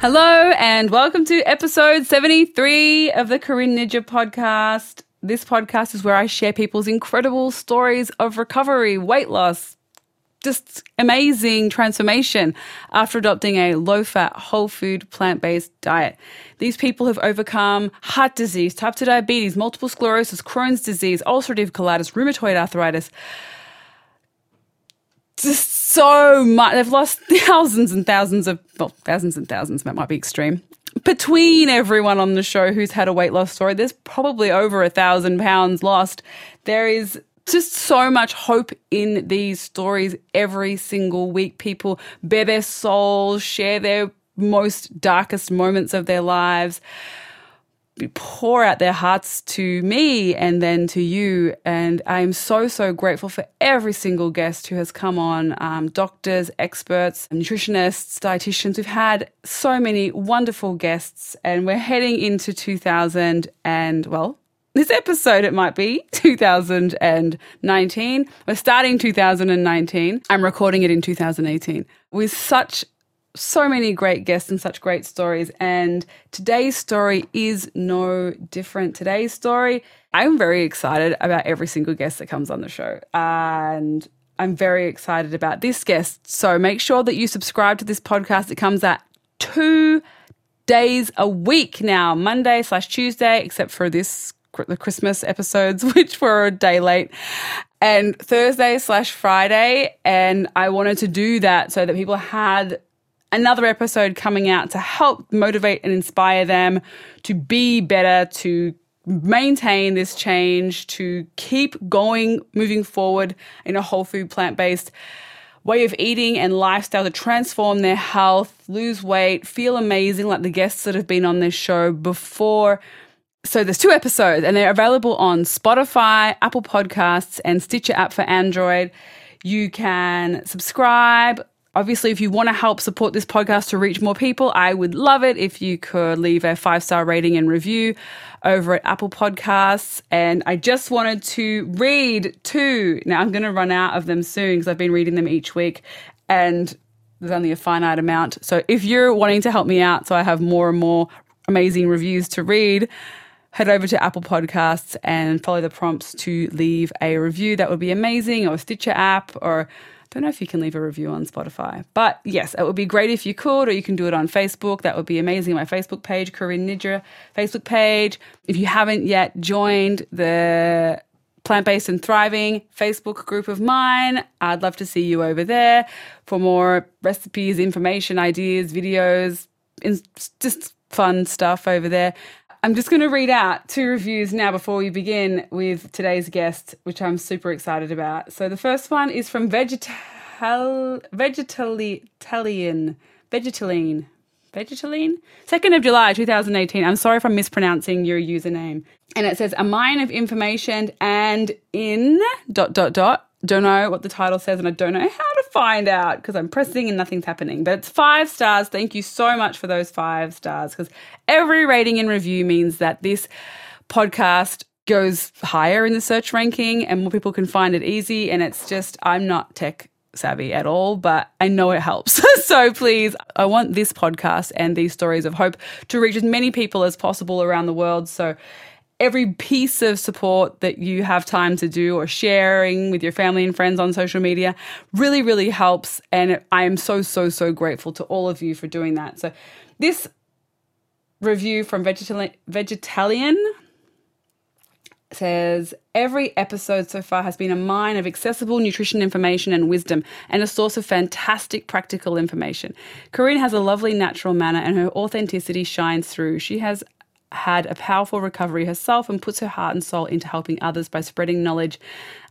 Hello, and welcome to episode 73 of the Corinne Nijjer podcast. This podcast is where I share people's incredible stories of recovery, weight loss, just amazing transformation after adopting a low fat, whole food, plant based diet. These people have overcome heart disease, type 2 diabetes, multiple sclerosis, Crohn's disease, ulcerative colitis, rheumatoid arthritis. Just so much. They've lost thousands and thousands of, well, thousands and thousands, that might be extreme. Between everyone on the show who's had a weight loss story, there's probably over a thousand pounds lost. There is just so much hope in these stories every single week. People bare their souls, share their most darkest moments of their lives pour out their hearts to me and then to you. And I'm so, so grateful for every single guest who has come on um, doctors, experts, nutritionists, dietitians. We've had so many wonderful guests, and we're heading into 2000 and, well, this episode, it might be 2019. We're starting 2019. I'm recording it in 2018 with such so many great guests and such great stories. And today's story is no different. Today's story, I'm very excited about every single guest that comes on the show. And I'm very excited about this guest. So make sure that you subscribe to this podcast. It comes out two days a week now, Monday slash Tuesday, except for this the Christmas episodes, which were a day late, and Thursday slash Friday. And I wanted to do that so that people had another episode coming out to help motivate and inspire them to be better, to maintain this change, to keep going, moving forward in a whole food, plant based way of eating and lifestyle to transform their health, lose weight, feel amazing like the guests that have been on this show before. So there's two episodes and they're available on Spotify, Apple Podcasts, and Stitcher app for Android. You can subscribe, Obviously, if you want to help support this podcast to reach more people, I would love it if you could leave a five star rating and review over at Apple Podcasts. And I just wanted to read two. Now, I'm going to run out of them soon because I've been reading them each week and there's only a finite amount. So if you're wanting to help me out so I have more and more amazing reviews to read, head over to Apple Podcasts and follow the prompts to leave a review. That would be amazing, or Stitcher app, or don't know if you can leave a review on Spotify, but yes, it would be great if you could, or you can do it on Facebook. That would be amazing. My Facebook page, Corinne Nijjer Facebook page. If you haven't yet joined the Plant Based and Thriving Facebook group of mine, I'd love to see you over there for more recipes, information, ideas, videos, just fun stuff over there. I'm just going to read out two reviews now before we begin with today's guest, which I'm super excited about. So the first one is from Vegetal Vegetalian Vegetalian Vegetalian 2nd of July 2018. I'm sorry if I'm mispronouncing your username. And it says a mine of information and in dot dot dot don't know what the title says and I don't know how to find out because I'm pressing and nothing's happening. But it's five stars. Thank you so much for those five stars because every rating and review means that this podcast goes higher in the search ranking and more people can find it easy. And it's just, I'm not tech savvy at all, but I know it helps. so please, I want this podcast and these stories of hope to reach as many people as possible around the world. So every piece of support that you have time to do or sharing with your family and friends on social media really, really helps. And I am so, so, so grateful to all of you for doing that. So, this review from Vegetali- Vegetalian says every episode so far has been a mine of accessible nutrition information and wisdom and a source of fantastic practical information. Corinne has a lovely natural manner and her authenticity shines through. She has had a powerful recovery herself and puts her heart and soul into helping others by spreading knowledge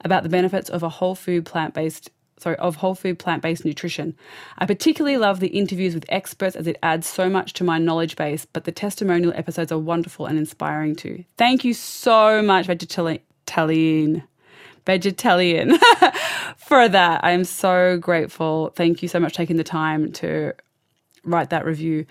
about the benefits of a whole food plant based sorry of whole food plant based nutrition. I particularly love the interviews with experts as it adds so much to my knowledge base, but the testimonial episodes are wonderful and inspiring too. Thank you so much vegetarian vegetarian for that. I am so grateful. Thank you so much for taking the time to write that review.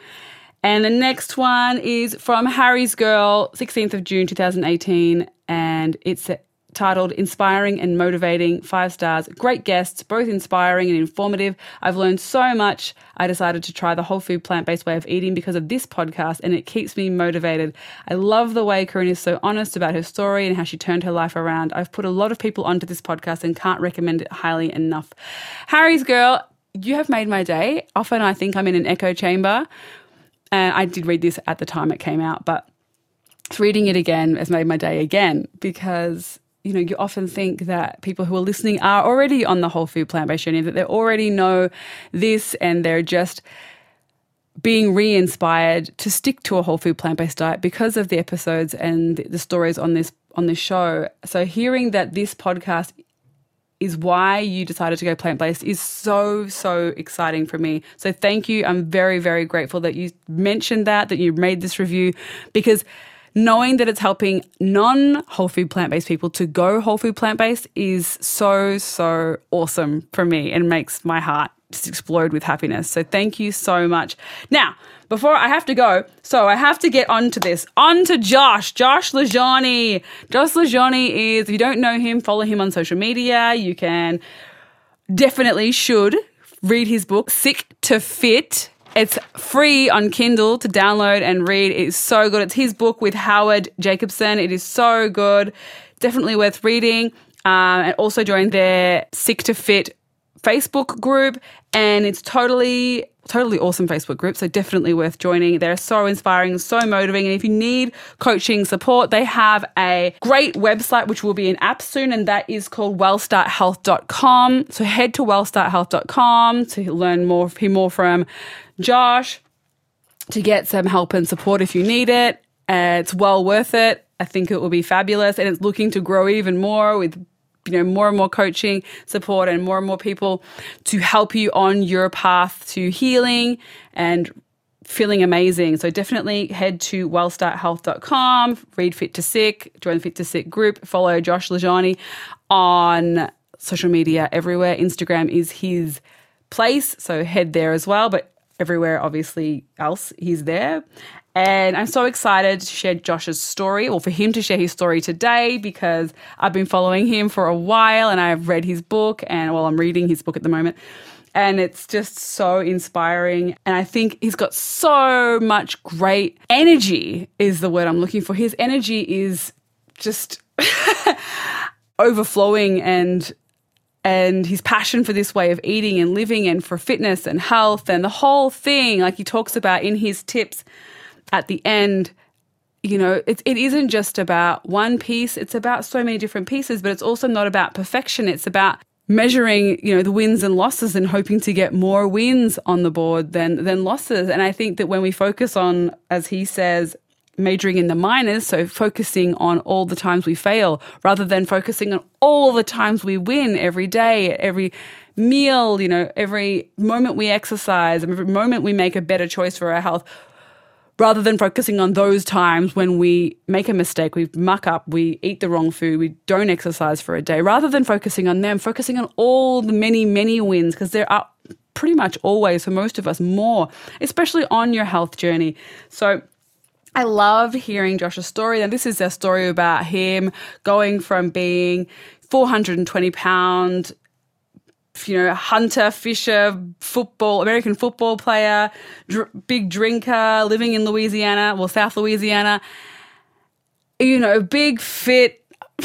And the next one is from Harry's Girl, 16th of June 2018. And it's titled Inspiring and Motivating, five stars. Great guests, both inspiring and informative. I've learned so much. I decided to try the whole food plant based way of eating because of this podcast, and it keeps me motivated. I love the way Corinne is so honest about her story and how she turned her life around. I've put a lot of people onto this podcast and can't recommend it highly enough. Harry's girl, you have made my day. Often I think I'm in an echo chamber. And I did read this at the time it came out, but reading it again has made my day again because you know you often think that people who are listening are already on the whole food plant-based journey that they already know this and they're just being re-inspired to stick to a whole food plant-based diet because of the episodes and the stories on this on this show. So hearing that this podcast is why you decided to go plant based is so, so exciting for me. So thank you. I'm very, very grateful that you mentioned that, that you made this review because knowing that it's helping non whole food plant based people to go whole food plant based is so, so awesome for me and makes my heart just explode with happiness. So thank you so much. Now, before I have to go, so I have to get onto this. On to Josh, Josh LaJaunie. Josh LaJaunie is, if you don't know him, follow him on social media. You can definitely should read his book, Sick to Fit. It's free on Kindle to download and read. It's so good. It's his book with Howard Jacobson. It is so good. Definitely worth reading. Um, and also join their Sick to Fit Facebook group. And it's totally totally awesome Facebook group, so definitely worth joining. They're so inspiring, so motivating. And if you need coaching support, they have a great website which will be an app soon, and that is called wellstarthealth.com. So head to wellstarthealth.com to learn more, hear more from Josh, to get some help and support if you need it. Uh, it's well worth it. I think it will be fabulous, and it's looking to grow even more with you know more and more coaching support and more and more people to help you on your path to healing and feeling amazing. So definitely head to wellstarthealth.com, read Fit to Sick, join the Fit to Sick group, follow Josh LaJaunie on social media everywhere. Instagram is his place, so head there as well, but everywhere obviously else he's there. And I'm so excited to share Josh's story, or for him to share his story today, because I've been following him for a while and I've read his book, and well, I'm reading his book at the moment. And it's just so inspiring. And I think he's got so much great energy, is the word I'm looking for. His energy is just overflowing and and his passion for this way of eating and living and for fitness and health and the whole thing like he talks about in his tips at the end, you know, it, it isn't just about one piece, it's about so many different pieces, but it's also not about perfection. It's about measuring, you know, the wins and losses and hoping to get more wins on the board than than losses. And I think that when we focus on, as he says, majoring in the minors, so focusing on all the times we fail rather than focusing on all the times we win every day, every meal, you know, every moment we exercise, every moment we make a better choice for our health, rather than focusing on those times when we make a mistake, we muck up, we eat the wrong food, we don't exercise for a day, rather than focusing on them, focusing on all the many, many wins, because there are pretty much always, for most of us, more, especially on your health journey. So, I love hearing Josh's story. And this is a story about him going from being 420 pound you know, hunter, fisher, football, American football player, dr- big drinker, living in Louisiana, well, South Louisiana, you know, big, fit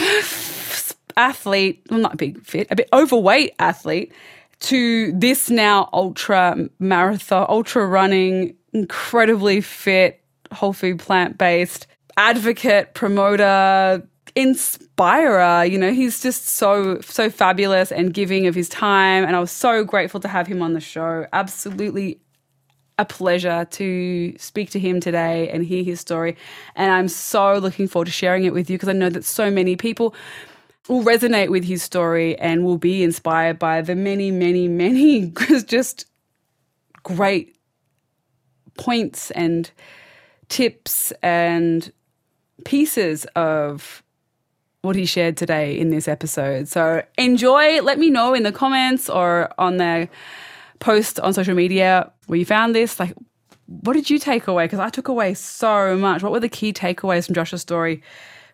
athlete, well, not big, fit, a bit overweight athlete, to this now ultra marathon, ultra running, incredibly fit, whole food plant based advocate, promoter, inspirer. You know, he's just so, so fabulous and giving of his time. And I was so grateful to have him on the show. Absolutely a pleasure to speak to him today and hear his story. And I'm so looking forward to sharing it with you because I know that so many people will resonate with his story and will be inspired by the many, many, many just great points and tips and pieces of what he shared today in this episode. So enjoy. Let me know in the comments or on the post on social media where you found this. Like, what did you take away? Because I took away so much. What were the key takeaways from Josh's story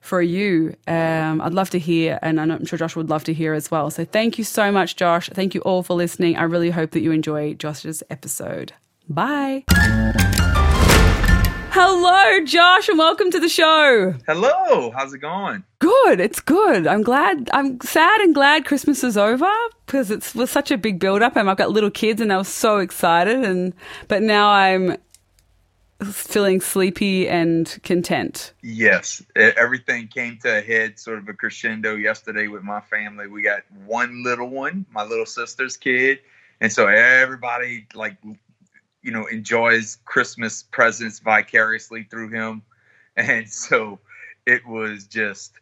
for you. Um, I'd love to hear, and I'm sure Josh would love to hear as well. So thank you so much, Josh. Thank you all for listening. I really hope that you enjoy Josh's episode. Bye. Hello, Josh, and welcome to the show. Hello, how's it going? Good, it's good. I'm glad. I'm sad and glad Christmas is over because it was such a big build up, and I've got little kids, and they were so excited. And but now I'm feeling sleepy and content. Yes, everything came to a head, sort of a crescendo yesterday with my family. We got one little one, my little sister's kid, and so everybody like you know enjoys Christmas presents vicariously through him, and so it was just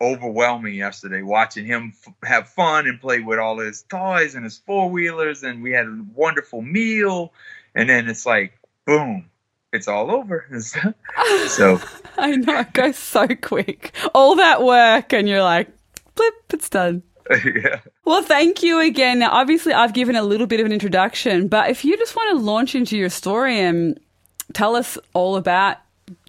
overwhelming yesterday watching him f- have fun and play with all his toys and his four wheelers, and we had a wonderful meal, and then it's like boom. It's all over. so I know it goes so quick. All that work, and you're like, blip, it's done. yeah. Well, thank you again. Now, obviously, I've given a little bit of an introduction, but if you just want to launch into your story and tell us all about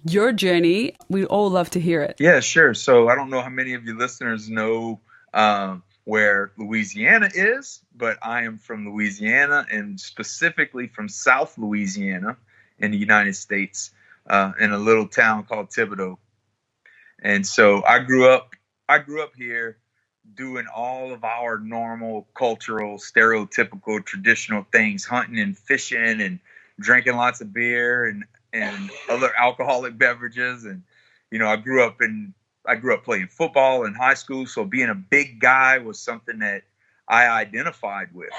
your journey, we'd all love to hear it. Yeah, sure. So, I don't know how many of you listeners know um, where Louisiana is, but I am from Louisiana and specifically from South Louisiana in the United States, uh, in a little town called Thibodaux. And so, I grew up. I grew up here doing all of our normal cultural, stereotypical, traditional things, hunting and fishing and drinking lots of beer and and other alcoholic beverages. And you know, I grew up in I grew up playing football in high school, so being a big guy was something that I identified with.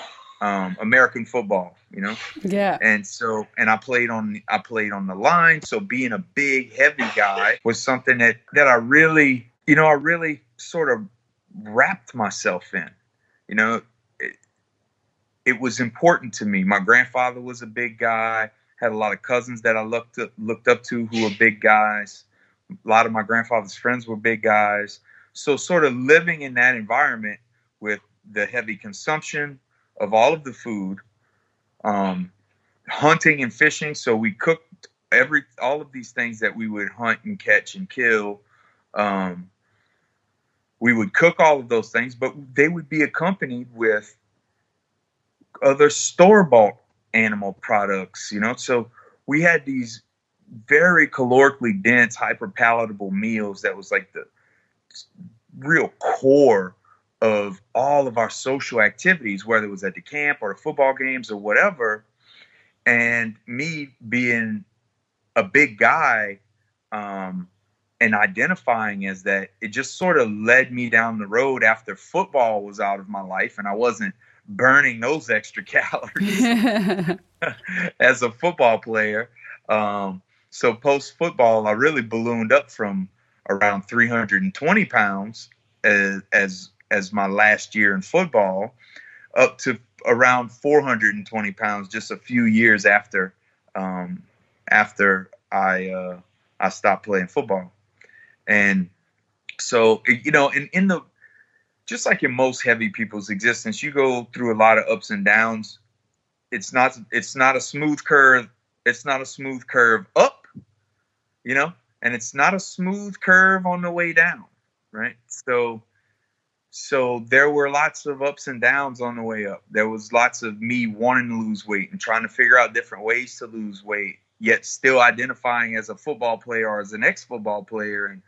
Um, American football, you know. Yeah. And so, and I played on I played on the line, so being a big, heavy guy was something that that I really, you know, I really sort of wrapped myself in. You know, it, it was important to me. My grandfather was a big guy. Had a lot of cousins that I looked up, looked up to who were big guys. A lot of my grandfather's friends were big guys. So, sort of living in that environment with the heavy consumption of all of the food, um, hunting and fishing. So we cooked every all of these things that we would hunt and catch and kill. Um, we would cook all of those things, but they would be accompanied with other store bought animal products, you know. So we had these very calorically dense, hyper palatable meals that was like the real core of all of our social activities, whether it was at the camp or the football games or whatever. And me being a big guy, um, and identifying as that, it just sort of led me down the road after football was out of my life and I wasn't burning those extra calories as a football player. Um, so post football, I really ballooned up from around 320 pounds as, as as my last year in football, up to around 420 pounds just a few years after um, after I uh, I stopped playing football. And so, you know, in, in the, just like in most heavy people's existence, you go through a lot of ups and downs. It's not, it's not a smooth curve. It's not a smooth curve up, you know, and it's not a smooth curve on the way down. Right. So, so there were lots of ups and downs on the way up. There was lots of me wanting to lose weight and trying to figure out different ways to lose weight, yet still identifying as a football player or as an ex-football player and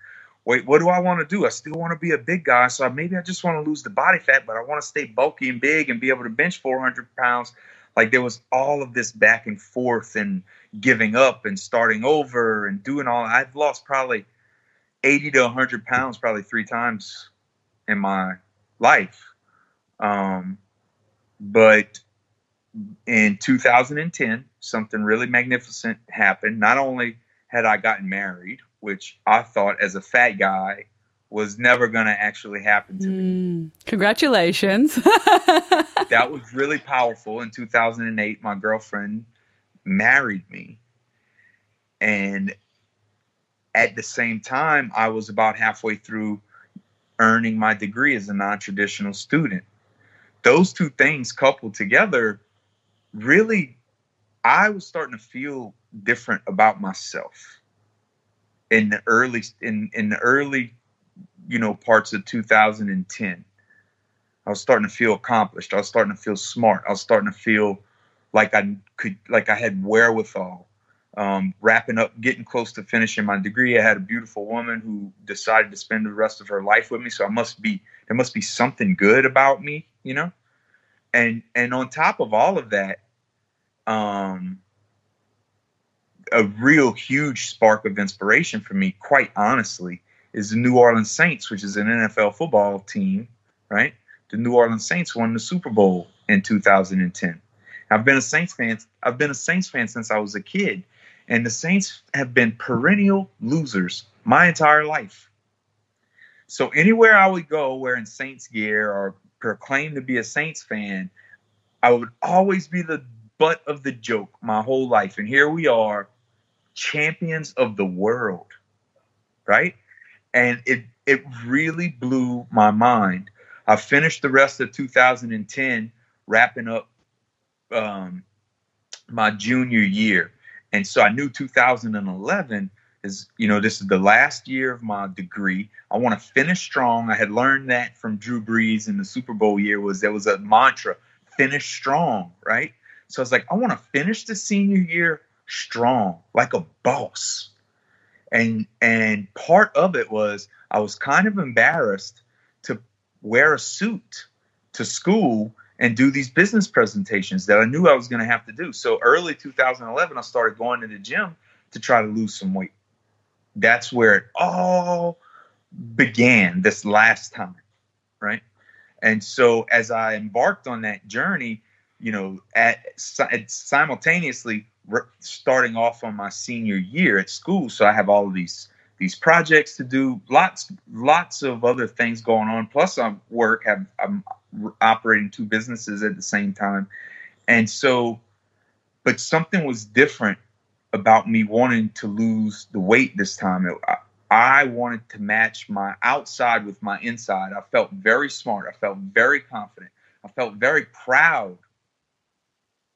wait, what do I want to do? I still want to be a big guy, so maybe I just want to lose the body fat, but I want to stay bulky and big and be able to bench 400 pounds. Like there was all of this back and forth and giving up and starting over and doing all. I've lost probably 80 to 100 pounds probably three times in my life. Um, but in 2010, something really magnificent happened. Not only had I gotten married, which I thought as a fat guy was never going to actually happen to me. Mm, congratulations. that was really powerful. In 2008, my girlfriend married me. And at the same time, I was about halfway through earning my degree as a non traditional student. Those two things coupled together really, I was starting to feel different about myself in the early in in the early you know, parts of 2010. I was starting to feel accomplished. I was starting to feel smart. I was starting to feel like I could, like I had wherewithal. Um, wrapping up, getting close to finishing my degree. I had a beautiful woman who decided to spend the rest of her life with me. So I must be there must be something good about me, you know. And and on top of all of that, um, a real huge spark of inspiration for me, quite honestly, is the New Orleans Saints, which is an NFL football team, right? The New Orleans Saints won the Super Bowl in 2010. I've been a Saints fan. I've been a Saints fan since I was a kid, and the Saints have been perennial losers my entire life. So anywhere I would go wearing Saints gear or proclaim to be a Saints fan, I would always be the butt of the joke my whole life. And here we are, champions of the world, right? And it it really blew my mind. I finished the rest of 2010 wrapping up um, my junior year, and so I knew 2011 is you know this is the last year of my degree. I want to finish strong. I had learned that from Drew Brees in the Super Bowl year was there was a mantra, finish strong, right? So I was like, I want to finish the senior year strong, like a boss. And and part of it was I was kind of embarrassed to wear a suit to school and do these business presentations that I knew I was going to have to do. So early 2011, I started going to the gym to try to lose some weight. That's where it all began this last time, right? And so as I embarked on that journey, you know, at, at starting off on my senior year at school, so I have all of these these projects to do, lots lots of other things going on. Plus, I work. Have I'm operating two businesses at the same time, and so, but something was different about me wanting to lose the weight this time. It, I, I wanted to match my outside with my inside. I felt very smart. I felt very confident. I felt very proud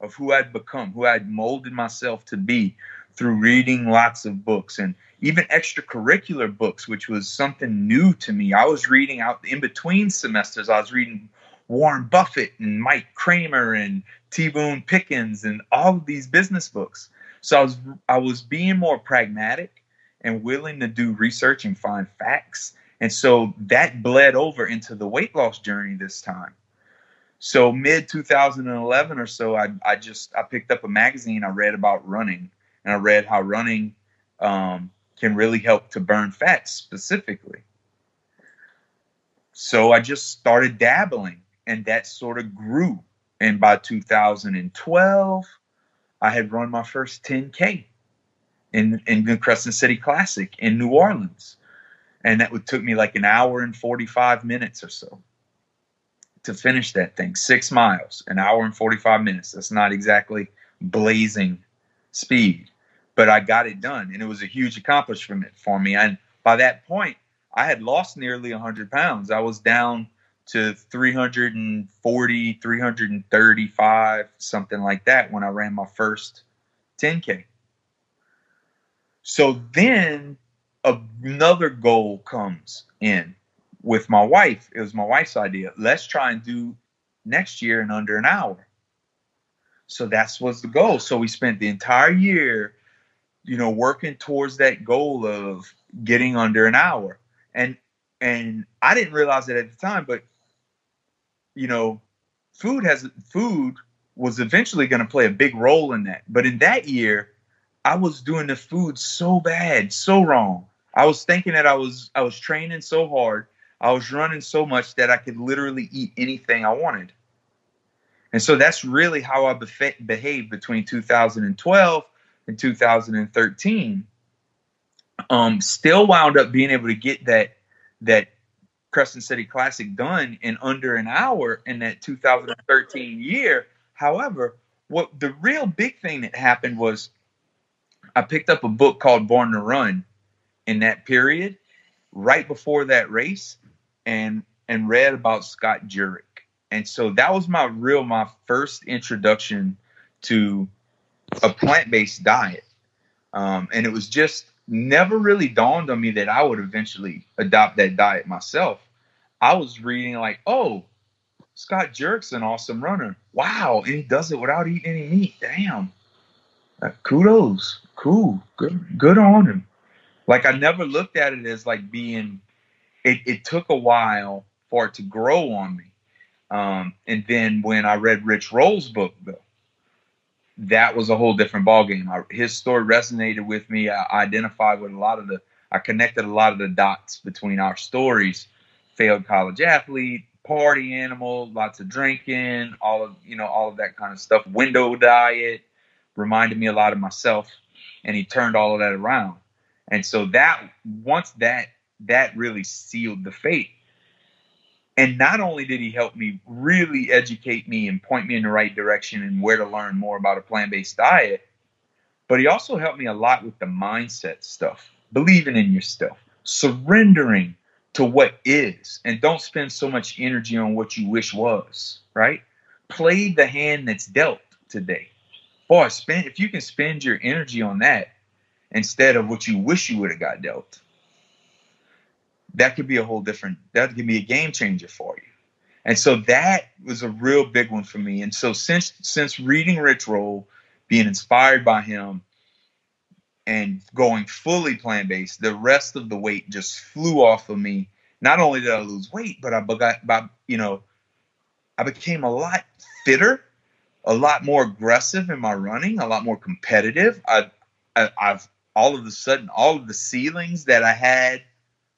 of who I'd become, who I'd molded myself to be through reading lots of books and even extracurricular books, which was something new to me. I was reading out in between semesters, I was reading Warren Buffett and Mike Kramer and T. Boone Pickens and all of these business books. So I was I was being more pragmatic and willing to do research and find facts. And so that bled over into the weight loss journey this time. So mid 2011 or so, I, I just I picked up a magazine. I read about running, and I read how running um, can really help to burn fat specifically. So I just started dabbling, and that sort of grew. And by 2012, I had run my first 10K in, in Crescent City Classic in New Orleans. And that would took me like an hour and 45 minutes or so to finish that thing. Six miles, an hour and 45 minutes. That's not exactly blazing speed, but I got it done. And it was a huge accomplishment for me. And by that point, I had lost nearly 100 pounds. I was down to 340, 335, something like that when I ran my first 10K. So then another goal comes in with my wife. It was my wife's idea. Let's try and do next year in under an hour. So that's was the goal. So we spent the entire year, you know, working towards that goal of getting under an hour. And and I didn't realize it at the time, but you know, food has food was eventually going to play a big role in that. But in that year, I was doing the food so bad, so wrong. I was thinking that I was I was training so hard I was running so much that I could literally eat anything I wanted. And so that's really how I behaved between 2012 and 2013. Um, still wound up being able to get that that Crescent City Classic done in under an hour in that 2013 year. However, what the real big thing that happened was I picked up a book called Born to Run in that period, right before that race, and and read about Scott Jurek. And so that was my real my first introduction to a plant-based diet. Um, and it was just never really dawned on me that I would eventually adopt that diet myself. I was reading like, oh, Scott Jurek's an awesome runner. Wow, and he does it without eating any meat. Damn. Uh, kudos. Cool. Good good on him. Like I never looked at it as like being it, it took a while for it to grow on me. Um, and then when I read Rich Roll's book though, that was a whole different ballgame. His story resonated with me. I identified with a lot of the I connected a lot of the dots between our stories. Failed college athlete, party animal, lots of drinking, all of you know, all of that kind of stuff. Window diet reminded me a lot of myself, and he turned all of that around. And so that once that that really sealed the fate. And not only did he help me really educate me and point me in the right direction and where to learn more about a plant-based diet, but he also helped me a lot with the mindset stuff, believing in yourself, surrendering to what is and don't spend so much energy on what you wish was, right? Play the hand that's dealt today. Boy, spend if you can spend your energy on that instead of what you wish you would have got dealt, that could be a whole different that could be a game changer for you. And so that was a real big one for me. And so since since reading Rich Roll, being inspired by him, and going fully plant based, the rest of the weight just flew off of me. Not only did I lose weight, but I got, by you know, I became a lot fitter, a lot more aggressive in my running, a lot more competitive. I, I I've all of a sudden all of the ceilings that I had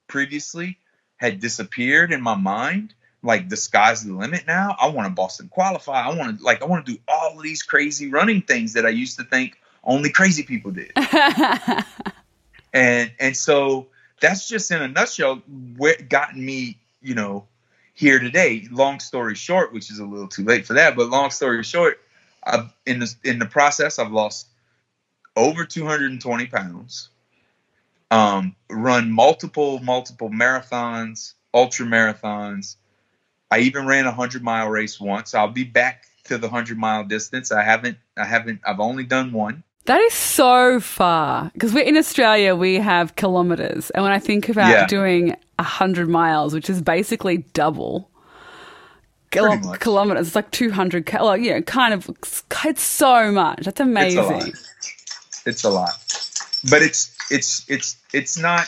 previously had disappeared in my mind. Like the sky's the limit now. I want to Boston qualify. I want to like I want to do all of these crazy running things that I used to think only crazy people did. and and so that's just in a nutshell what gotten me, you know, here today. Long story short, which is a little too late for that, but long story short, I've in the in the process I've lost over 220 pounds. Um, run multiple multiple marathons, ultra marathons. I even ran a hundred mile race once. I'll be back to the hundred mile distance. I haven't. I haven't. I've only done one. That is so far because we're in Australia. We have kilometers, and when I think about yeah. doing hundred miles, which is basically double kil- kilometers, it's like two hundred. Well, you know, kind of. It's so much. That's amazing. It's a lot. It's a lot, but it's it's it's it's not.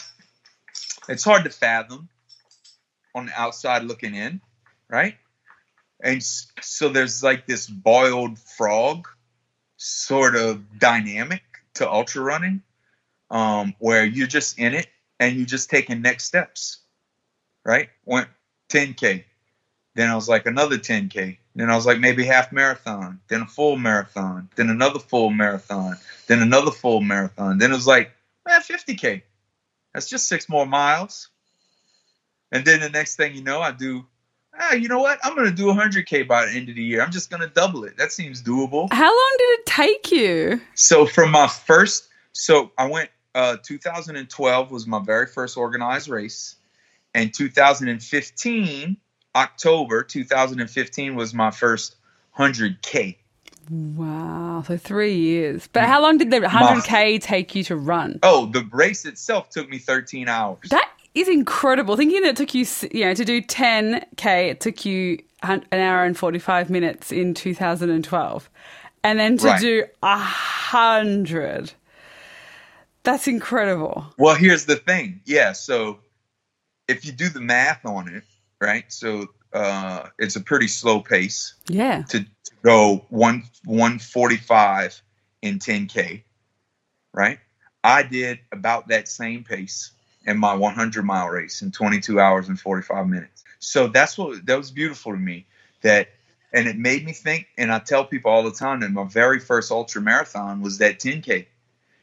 It's hard to fathom on the outside looking in, right? And so there's like this boiled frog sort of dynamic to ultra running um, where you're just in it and you're just taking next steps right went 10k then i was like another 10k then i was like maybe half marathon then a full marathon then another full marathon then another full marathon then it was like man 50k that's just six more miles and then the next thing you know i do ah, you know what? I'm going to do 100K by the end of the year. I'm just going to double it. That seems doable. How long did it take you? So, from my first, so I went, uh, 2012 was my very first organized race. And 2015, October 2015 was my first 100K. Wow. So three years. But how long did the 100K my, take you to run? Oh, the race itself took me 13 hours. That is incredible. Thinking that it took you, you know, to do 10K, it took you an hour and 45 minutes in 2012. And then to right. do a hundred. That's incredible. Well, here's the thing. Yeah. So if you do the math on it, right? So uh, it's a pretty slow pace. Yeah. To, to go one 145 in 10K, right? I did about that same pace in my 100 mile race in 22 hours and 45 minutes. So that's what that was beautiful to me. That and it made me think. And I tell people all the time that my very first ultra marathon was that 10k,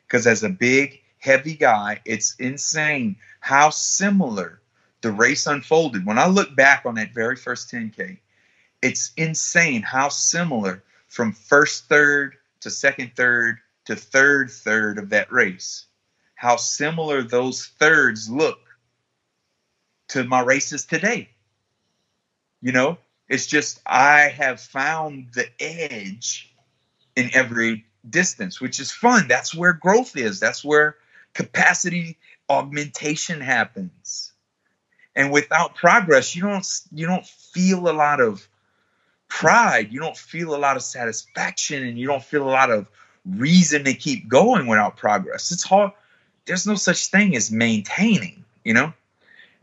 because as a big heavy guy, it's insane how similar the race unfolded. When I look back on that very first 10k, it's insane how similar from first third to second third to third third of that race how similar those thirds look to my races today. You know, it's just I have found the edge in every distance, which is fun. That's where growth is. That's where capacity augmentation happens. And without progress, you don't you don't feel a lot of pride, you don't feel a lot of satisfaction, and you don't feel a lot of reason to keep going without progress. It's hard. There's no such thing as maintaining, you know?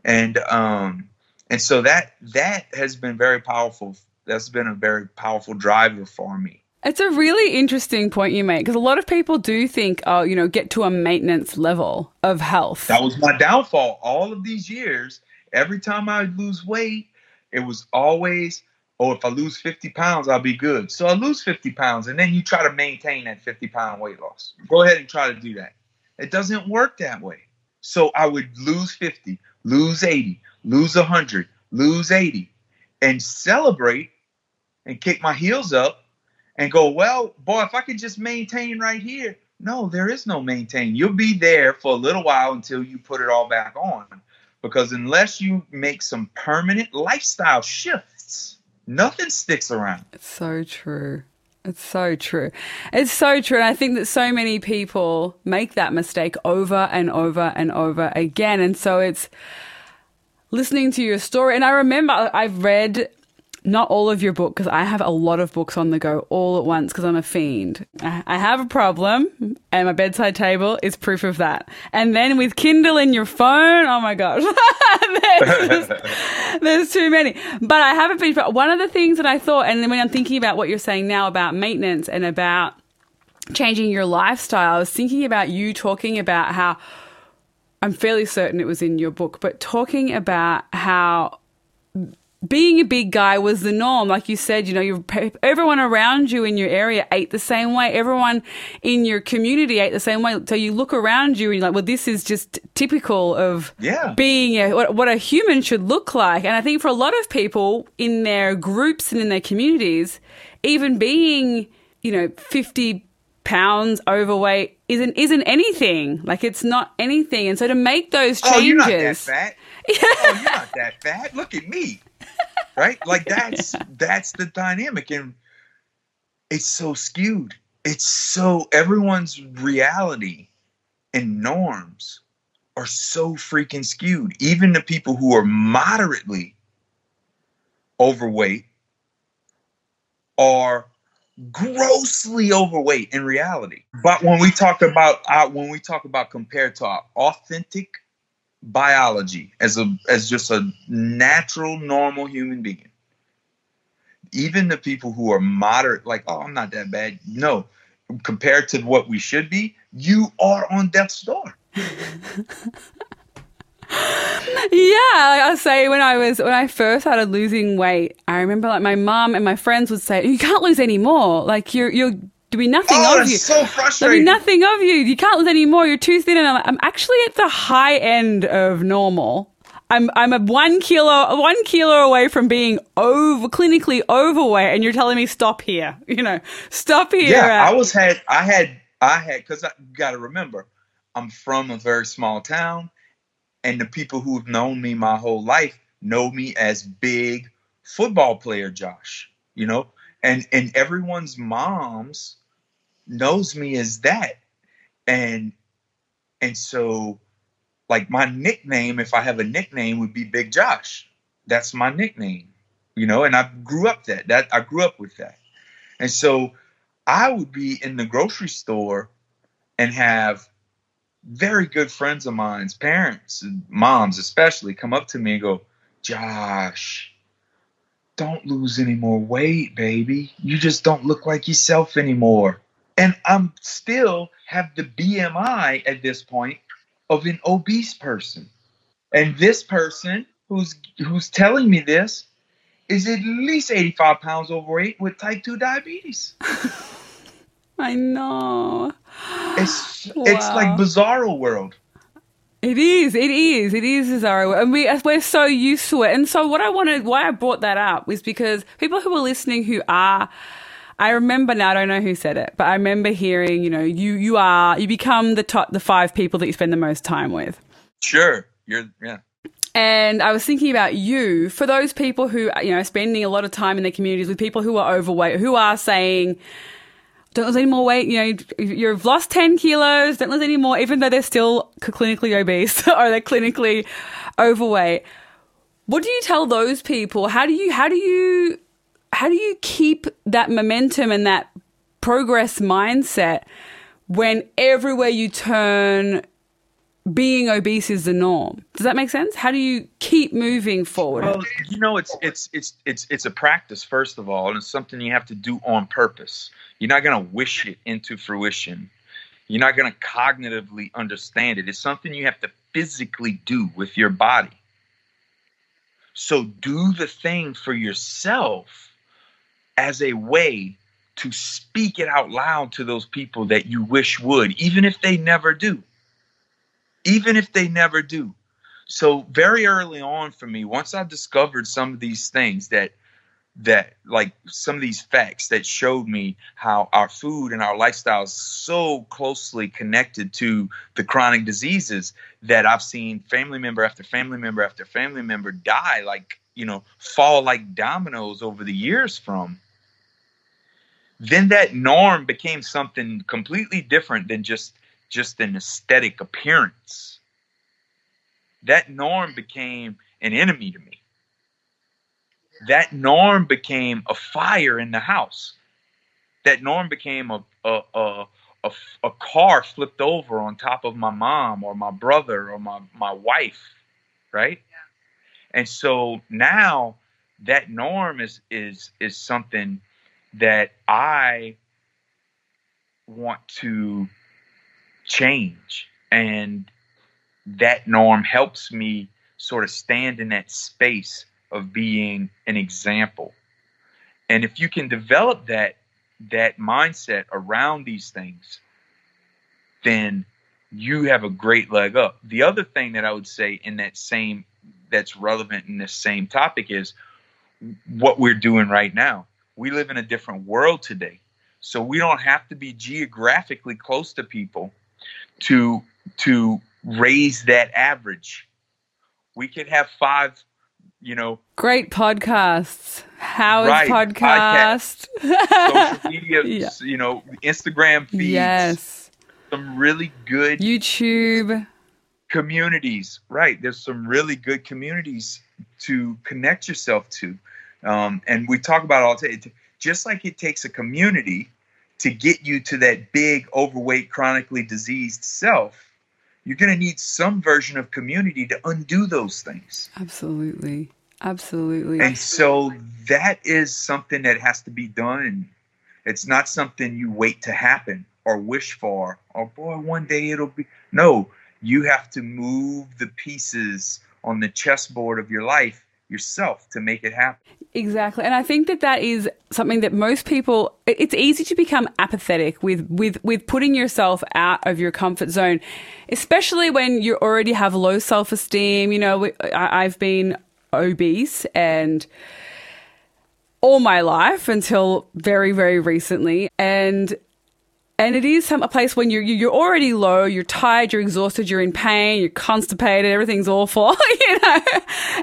And um and so that that has been very powerful. That's been a very powerful driver for me. It's a really interesting point you make because a lot of people do think, oh, you know, get to a maintenance level of health. That was my downfall all of these years. Every time I lose weight, it was always, oh, if I lose 50 pounds, I'll be good. So I lose 50 pounds, and then you try to maintain that 50 pound weight loss. Go ahead and try to do that. It doesn't work that way. So I would lose 50, lose 80, lose 100, lose 80, and celebrate and kick my heels up and go, well, boy, if I could just maintain right here. No, there is no maintain. You'll be there for a little while until you put it all back on. Because unless you make some permanent lifestyle shifts, nothing sticks around. It's so true. It's so true. It's so true. And I think that so many people make that mistake over and over and over again. And so it's listening to your story. And I remember I've read not all of your book because I have a lot of books on the go all at once because I'm a fiend. I have a problem, and my bedside table is proof of that. And then with Kindle in your phone, oh my gosh, there's, there's, too many. But I haven't been. One of the things that I thought, and then when I'm thinking about what you're saying now about maintenance and about changing your lifestyle, I was thinking about you talking about how. I'm fairly certain it was in your book, but talking about how being a big guy was the norm. Like you said, you know, you everyone around you in your area ate the same way. Everyone in your community ate the same way. So you look around you and you're like, well, this is just typical of yeah. being a, what, what a human should look like. And I think for a lot of people in their groups and in their communities, even being, you know, 50 pounds overweight isn't isn't anything. Like it's not anything. And so to make those changes. Oh, you're not that fat. oh, you're not that fat. Look at me right? Like that's that's the dynamic, and it's so skewed. It's so everyone's reality and norms are so freaking skewed. Even the people who are moderately overweight are grossly overweight in reality. But when we talk about uh, when we talk about compared to our authentic biology as a as just a natural normal human being. Even the people who are moderate like oh i'm not that bad. No compared to what we should be you are on death's door yeah i say when i was when i first started losing weight i remember like my mom and my friends would say you can't lose any more. Like you're you're to be nothing oh, of you. so frustrating. There'll be nothing of you. You can't lose any more. You're too thin. And I'm, like, I'm actually at the high end of normal. I'm I'm a one kilo one kilo away from being over clinically overweight, and you're telling me stop here. You know, stop here. Yeah, I was had I had I had because I got to remember, I'm from a very small town, and the people who've known me my whole life know me as big football player Josh. You know, and and everyone's moms knows me as that. And and so like my nickname, if I have a nickname, would be Big Josh. That's my nickname. You know, and I grew up that. That I grew up with that. And so I would be in the grocery store and have very good friends of mine's parents, moms especially, come up to me and go, Josh, don't lose any more weight, baby. You just don't look like yourself anymore. And I'm still have the BMI at this point of an obese person. And this person who's who's telling me this is at least 85 pounds overweight with type 2 diabetes. I know. It's wow. it's like bizarro world. It is, it is, it is bizarro, and we we're so used to it. And so, what I wanted, why I brought that up, was because people who are listening who are I remember now. I don't know who said it, but I remember hearing, you know, you you are you become the top the five people that you spend the most time with. Sure, you're yeah. And I was thinking about you for those people who you know spending a lot of time in their communities with people who are overweight, who are saying, don't lose any more weight. You know, you've lost 10 kilos, don't lose any more, even though they're still clinically obese or they're clinically overweight. What do you tell those people? How do you, how do you, how do you keep that momentum and that progress mindset when everywhere you turn, being obese is the norm. Does that make sense? How do you keep moving forward? Well, you know, it's it's it's it's it's a practice first of all, and it's something you have to do on purpose. You're not going to wish it into fruition. You're not going to cognitively understand it. It's something you have to physically do with your body. So do the thing for yourself as a way to speak it out loud to those people that you wish would, even if they never do. Even if they never do. So very early on for me, once I discovered some of these things that that like some of these facts that showed me how our food and our lifestyle is so closely connected to the chronic diseases that I've seen family member after family member after family member die like you know fall like dominoes over the years from then that norm became something completely different than just just an aesthetic appearance. That norm became an enemy to me. That norm became a fire in the house. That norm became a a, a a, a car flipped over on top of my mom or my brother or my, my wife right. And so now that norm is is is something that I want to change. And that norm helps me sort of stand in that space of being an example. And if you can develop that that mindset around these things, then you have a great leg up. The other thing that I would say in that same that's relevant in this same topic is what we're doing right now we live in a different world today. So we don't have to be geographically close to people to to raise that average. We could have five, you know, great podcasts. How's right, podcast? podcast social media, yeah. you know, Instagram feeds. Yes. Some really good YouTube communities. Right. There's some really good communities to connect yourself to. Um, and we talk about all day, just like it takes a community to get you to that big, overweight, chronically diseased self, you're going to need some version of community to undo those things. Absolutely. Absolutely. And so that is something that has to be done. It's not something you wait to happen or wish for. Oh boy, one day it'll be. No, you have to move the pieces on the chessboard of your life yourself to make it happen. Exactly. And I think that that is something that most people it's easy to become apathetic with with with putting yourself out of your comfort zone, especially when you already have low self-esteem, you know, I've been obese and all my life until very very recently and and it is some a place when you're you're already low, you're tired, you're exhausted, you're in pain, you're constipated, everything's awful, you know.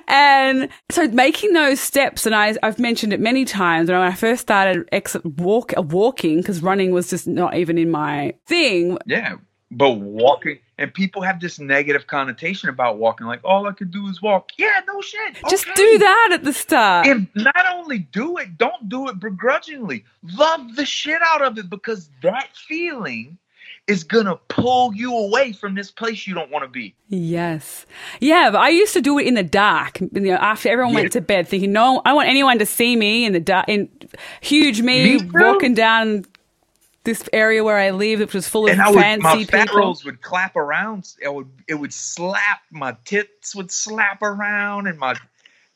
And so making those steps, and I, I've mentioned it many times. When I first started ex- walk walking, because running was just not even in my thing. Yeah, but walking and people have this negative connotation about walking like all i could do is walk yeah no shit okay. just do that at the start and not only do it don't do it begrudgingly love the shit out of it because that feeling is gonna pull you away from this place you don't want to be. Yes, yeah. But I used to do it in the dark. You know, after everyone yeah. went to bed, thinking, "No, I want anyone to see me in the dark." In huge me, me walking down this area where I live, which was full of and I would, fancy my fat people. rolls would clap around. It would it would slap. My tits would slap around, and my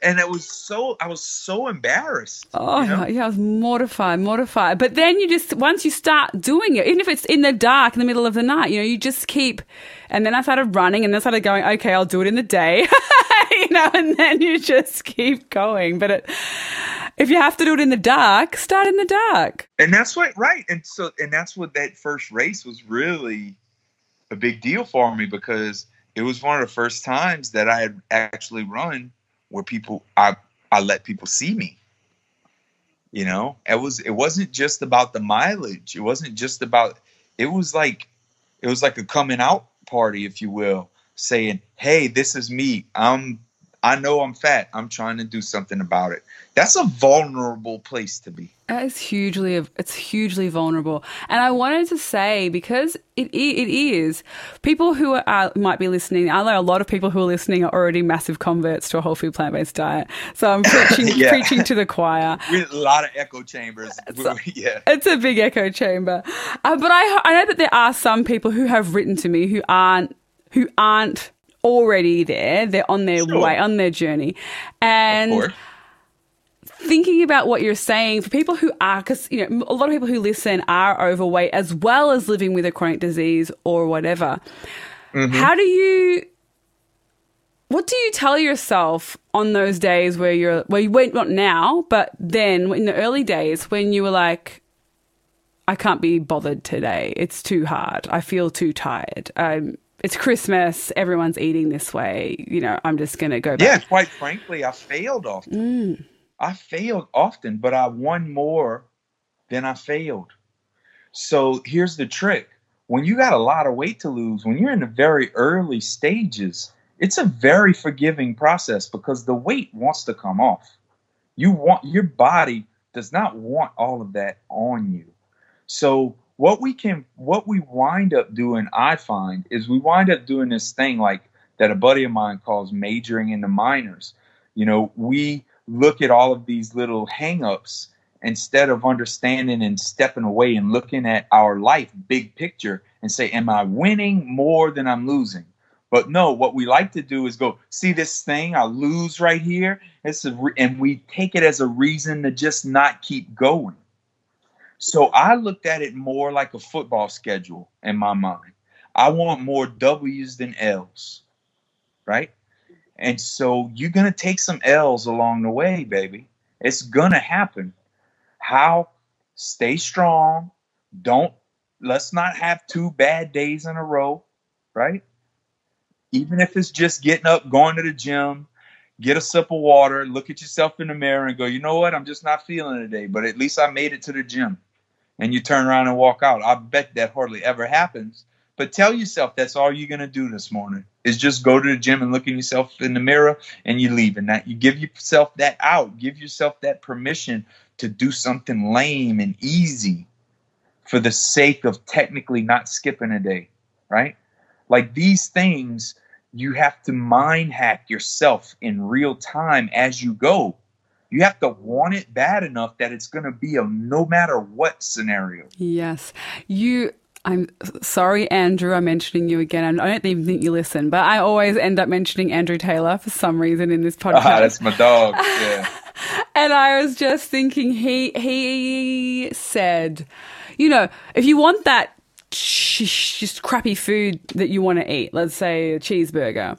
and it was so I was so embarrassed. Oh you know? yeah, I was mortified, mortified. But then you just once you start doing it, even if it's in the dark in the middle of the night, you know, you just keep. And then I started running, and then I started going, okay, I'll do it in the day, you know, and then you just keep going. But it if you have to do it in the dark, start in the dark. And that's what right. And so and that's what that first race was really a big deal for me because it was one of the first times that I had actually run where people I I let people see me. You know, it was it wasn't just about the mileage. It wasn't just about it was like it was like a coming out party, if you will, saying, Hey, this is me. I'm I know I'm fat. I'm trying to do something about it. That's a vulnerable place to be. It's hugely, it's hugely vulnerable. And I wanted to say because it it is people who are, might be listening. I know a lot of people who are listening are already massive converts to a whole food plant based diet. So I'm preaching yeah. preaching to the choir. With a lot of echo chambers. So, yeah, it's a big echo chamber. Uh, but I I know that there are some people who have written to me who aren't who aren't already there. They're on their sure. way, on their journey. And thinking about what you're saying for people who are, because, you know, a lot of people who listen are overweight as well as living with a chronic disease or whatever. Mm-hmm. How do you, what do you tell yourself on those days where you're, where you went, not now, but then in the early days when you were like, I can't be bothered today. It's too hard. I feel too tired. Um, it's Christmas, everyone's eating this way. You know, I'm just going to go back. Yeah, quite frankly, I failed often. Mm. I failed often, but I won more than I failed. So here's the trick when you got a lot of weight to lose, when you're in the very early stages, it's a very forgiving process because the weight wants to come off. You want your body does not want all of that on you. So what we can what we wind up doing i find is we wind up doing this thing like that a buddy of mine calls majoring in the minors. You know we look at all of these little hangups instead of understanding and stepping away and looking at our life big picture and say am i winning more than i'm losing? But no what we like to do is go see this thing i lose right here? It's and we take it as a reason to just not keep going so I looked at it more like a football schedule in my mind. I want more W's than L's, right? And so you're going to take some L's along the way, baby. It's going to happen. How? Stay strong. Don't, let's not have two bad days in a row, right? Even if it's just getting up, going to the gym, get a sip of water, look at yourself in the mirror and go, you know what? I'm just not feeling today, but at least I made it to the gym and you turn around and walk out. I bet that hardly ever happens. But tell yourself that's all you're gonna do this morning is just go to the gym and look at yourself in the mirror and you leave. And that you give yourself that out, give yourself that permission to do something lame and easy for the sake of technically not skipping a day, right? Like these things, you have to mind hack yourself in real time as you go you have to want it bad enough that it's going to be a no matter what scenario. Yes. You I'm sorry, Andrew, I'm mentioning you again. I don't even think you listen, but I always end up mentioning Andrew Taylor for some reason in this podcast. Ah, that's my dog. Yeah. and I was just thinking he he said, you know, if you want that just crappy food that you want to eat, let's say a cheeseburger,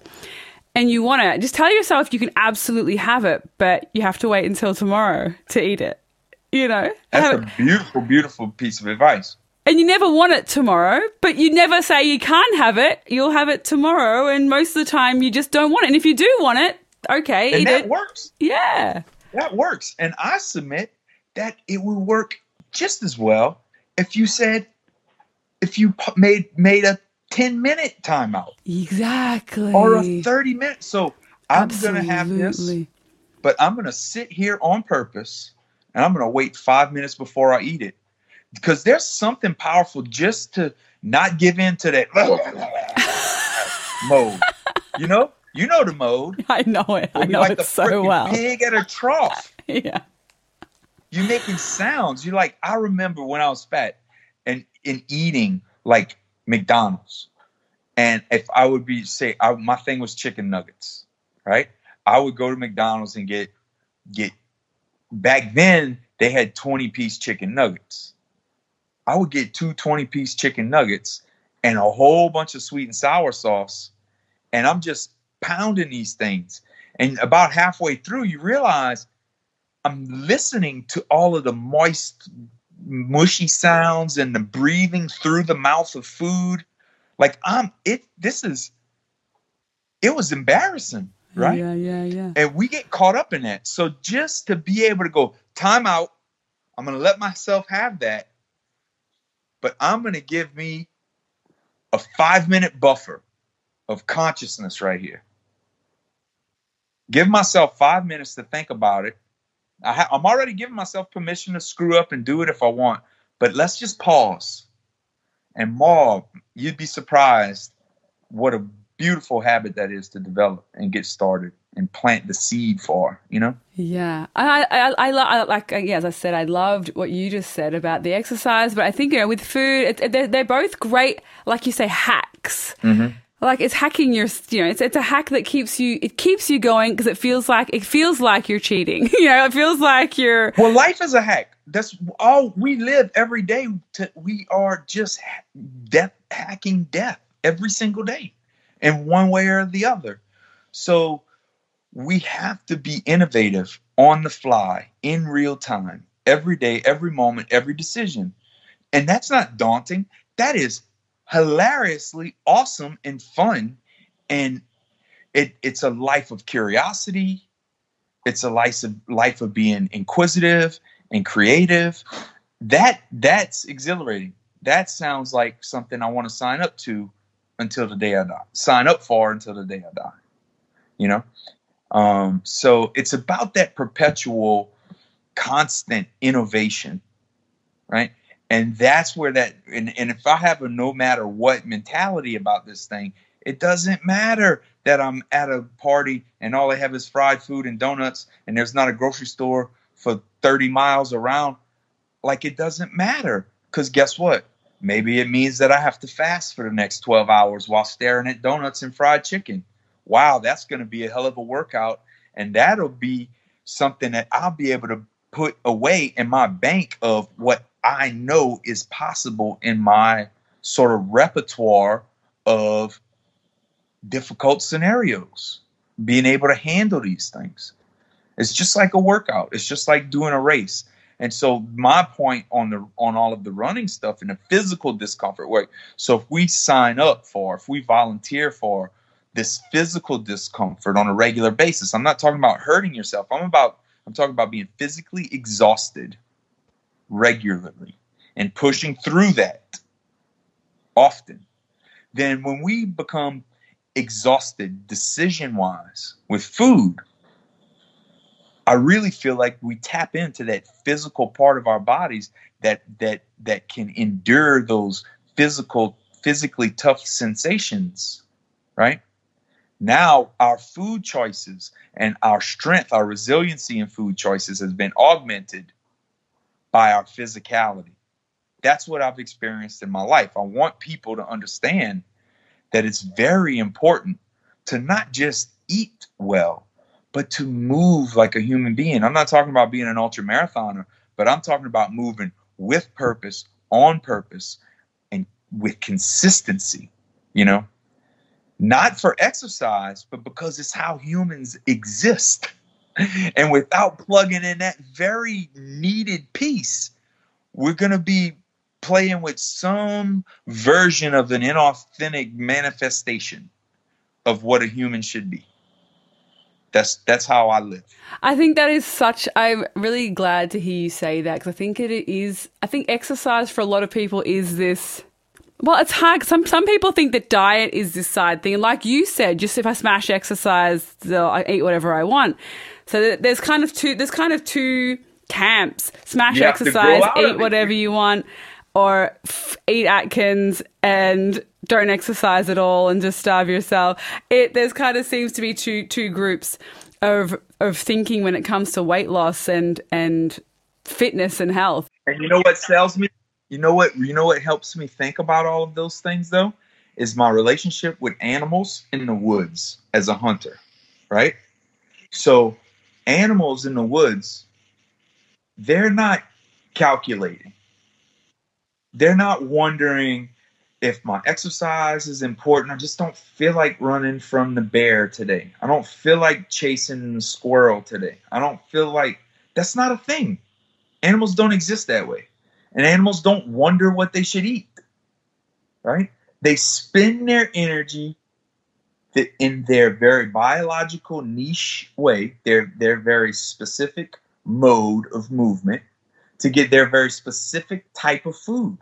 and you want it, just tell yourself you can absolutely have it, but you have to wait until tomorrow to eat it. You know? That's a beautiful, beautiful piece of advice. And you never want it tomorrow, but you never say you can't have it. You'll have it tomorrow, and most of the time you just don't want it. And if you do want it, okay, and eat that it. works. Yeah, that works. And I submit that it would work just as well if you said, if you made made a 10 minute timeout. Exactly. Or a 30 minute. So I'm going to have this, but I'm going to sit here on purpose and I'm going to wait five minutes before I eat it. Because there's something powerful just to not give in to that mode. You know? You know the mode. I know it. I know like it so well. Pig at a trough. yeah. You're making sounds. You're like, I remember when I was fat in eating like McDonald's, and if I would be say I, my thing was chicken nuggets, right? I would go to McDonald's and get get. Back then they had twenty piece chicken nuggets. I would get two 20 piece chicken nuggets and a whole bunch of sweet and sour sauce, and I'm just pounding these things. And about halfway through, you realize I'm listening to all of the moist mushy sounds and the breathing through the mouth of food. Like I'm it this is it was embarrassing, right? Yeah, yeah, yeah. And we get caught up in that. So just to be able to go time out, I'm going to let myself have that, but I'm going to give me a five minute buffer of consciousness right here. Give myself five minutes to think about it. I ha- I'm already giving myself permission to screw up and do it if I want, but let's just pause. And Maul, you'd be surprised what a beautiful habit that is to develop and get started and plant the seed for, you know? Yeah. I, I, I, I like, uh, yeah, as I said, I loved what you just said about the exercise, but I think, you know, with food, it, they're, they're both great, like you say, hacks. Mm-hmm. Like it's hacking your, you know, it's, it's a hack that keeps you, it keeps you going because it feels like, it feels like you're cheating. you know, it feels like you're. Well, life is a hack. That's all we live every day. To, we are just death, hacking death every single day in one way or the other. So, we have to be innovative on the fly in real time every day every moment every decision and that's not daunting that is hilariously awesome and fun and it, it's a life of curiosity. It's a life of life of being inquisitive and creative. That that's exhilarating. That sounds like something i want to sign up to until the day i die. Sign up for until the day i die you know? Um, so it's about that perpetual, constant innovation, right? And that's where that, and, and if I have a no matter what mentality about this thing, it doesn't matter that I'm at a party and all I have is fried food and donuts and there's not a grocery store for 30 miles around. Like it doesn't matter. Because guess what? Maybe it means that I have to fast for the next 12 hours while staring at donuts and fried chicken wow, that's going to be a hell of a workout. And that'll be something that I'll be able to put away in my bank of what I know is possible in my sort of repertoire of difficult scenarios, being able to handle these things. It's just like a workout. It's just like doing a race. And so my point on the on all of the running stuff and the physical discomfort work. So if we sign up for, if we volunteer for this physical discomfort on a regular basis. I'm not talking about hurting yourself. I'm about I'm talking about being physically exhausted regularly and pushing through that often. Then when we become exhausted decision wise with food, I really feel like we tap into that physical part of our bodies that that that can endure those physical physically tough sensations, right? Now, our food choices and our strength, our resiliency in food choices has been augmented by our physicality. That's what I've experienced in my life. I want people to understand that it's very important to not just eat well, but to move like a human being. I'm not talking about being an ultra marathoner, but I'm talking about moving with purpose, on purpose, and with consistency, you know? Not for exercise, but because it's how humans exist. And without plugging in that very needed piece, we're going to be playing with some version of an inauthentic manifestation of what a human should be. That's that's how I live. I think that is such. I'm really glad to hear you say that because I think it is. I think exercise for a lot of people is this well, it's hard. Some some people think that diet is this side thing. Like you said, just if I smash exercise, I eat whatever I want. So there's kind of two. There's kind of two camps: smash exercise, eat whatever you want, or f- eat Atkins and don't exercise at all and just starve yourself. It there's kind of seems to be two two groups of of thinking when it comes to weight loss and and fitness and health. And you know what sells me? You know what you know what helps me think about all of those things though is my relationship with animals in the woods as a hunter right? So animals in the woods they're not calculating. They're not wondering if my exercise is important. I just don't feel like running from the bear today. I don't feel like chasing the squirrel today. I don't feel like that's not a thing. Animals don't exist that way and animals don't wonder what they should eat, right? They spend their energy in their very biological niche way, their, their very specific mode of movement. to get their very specific type of food.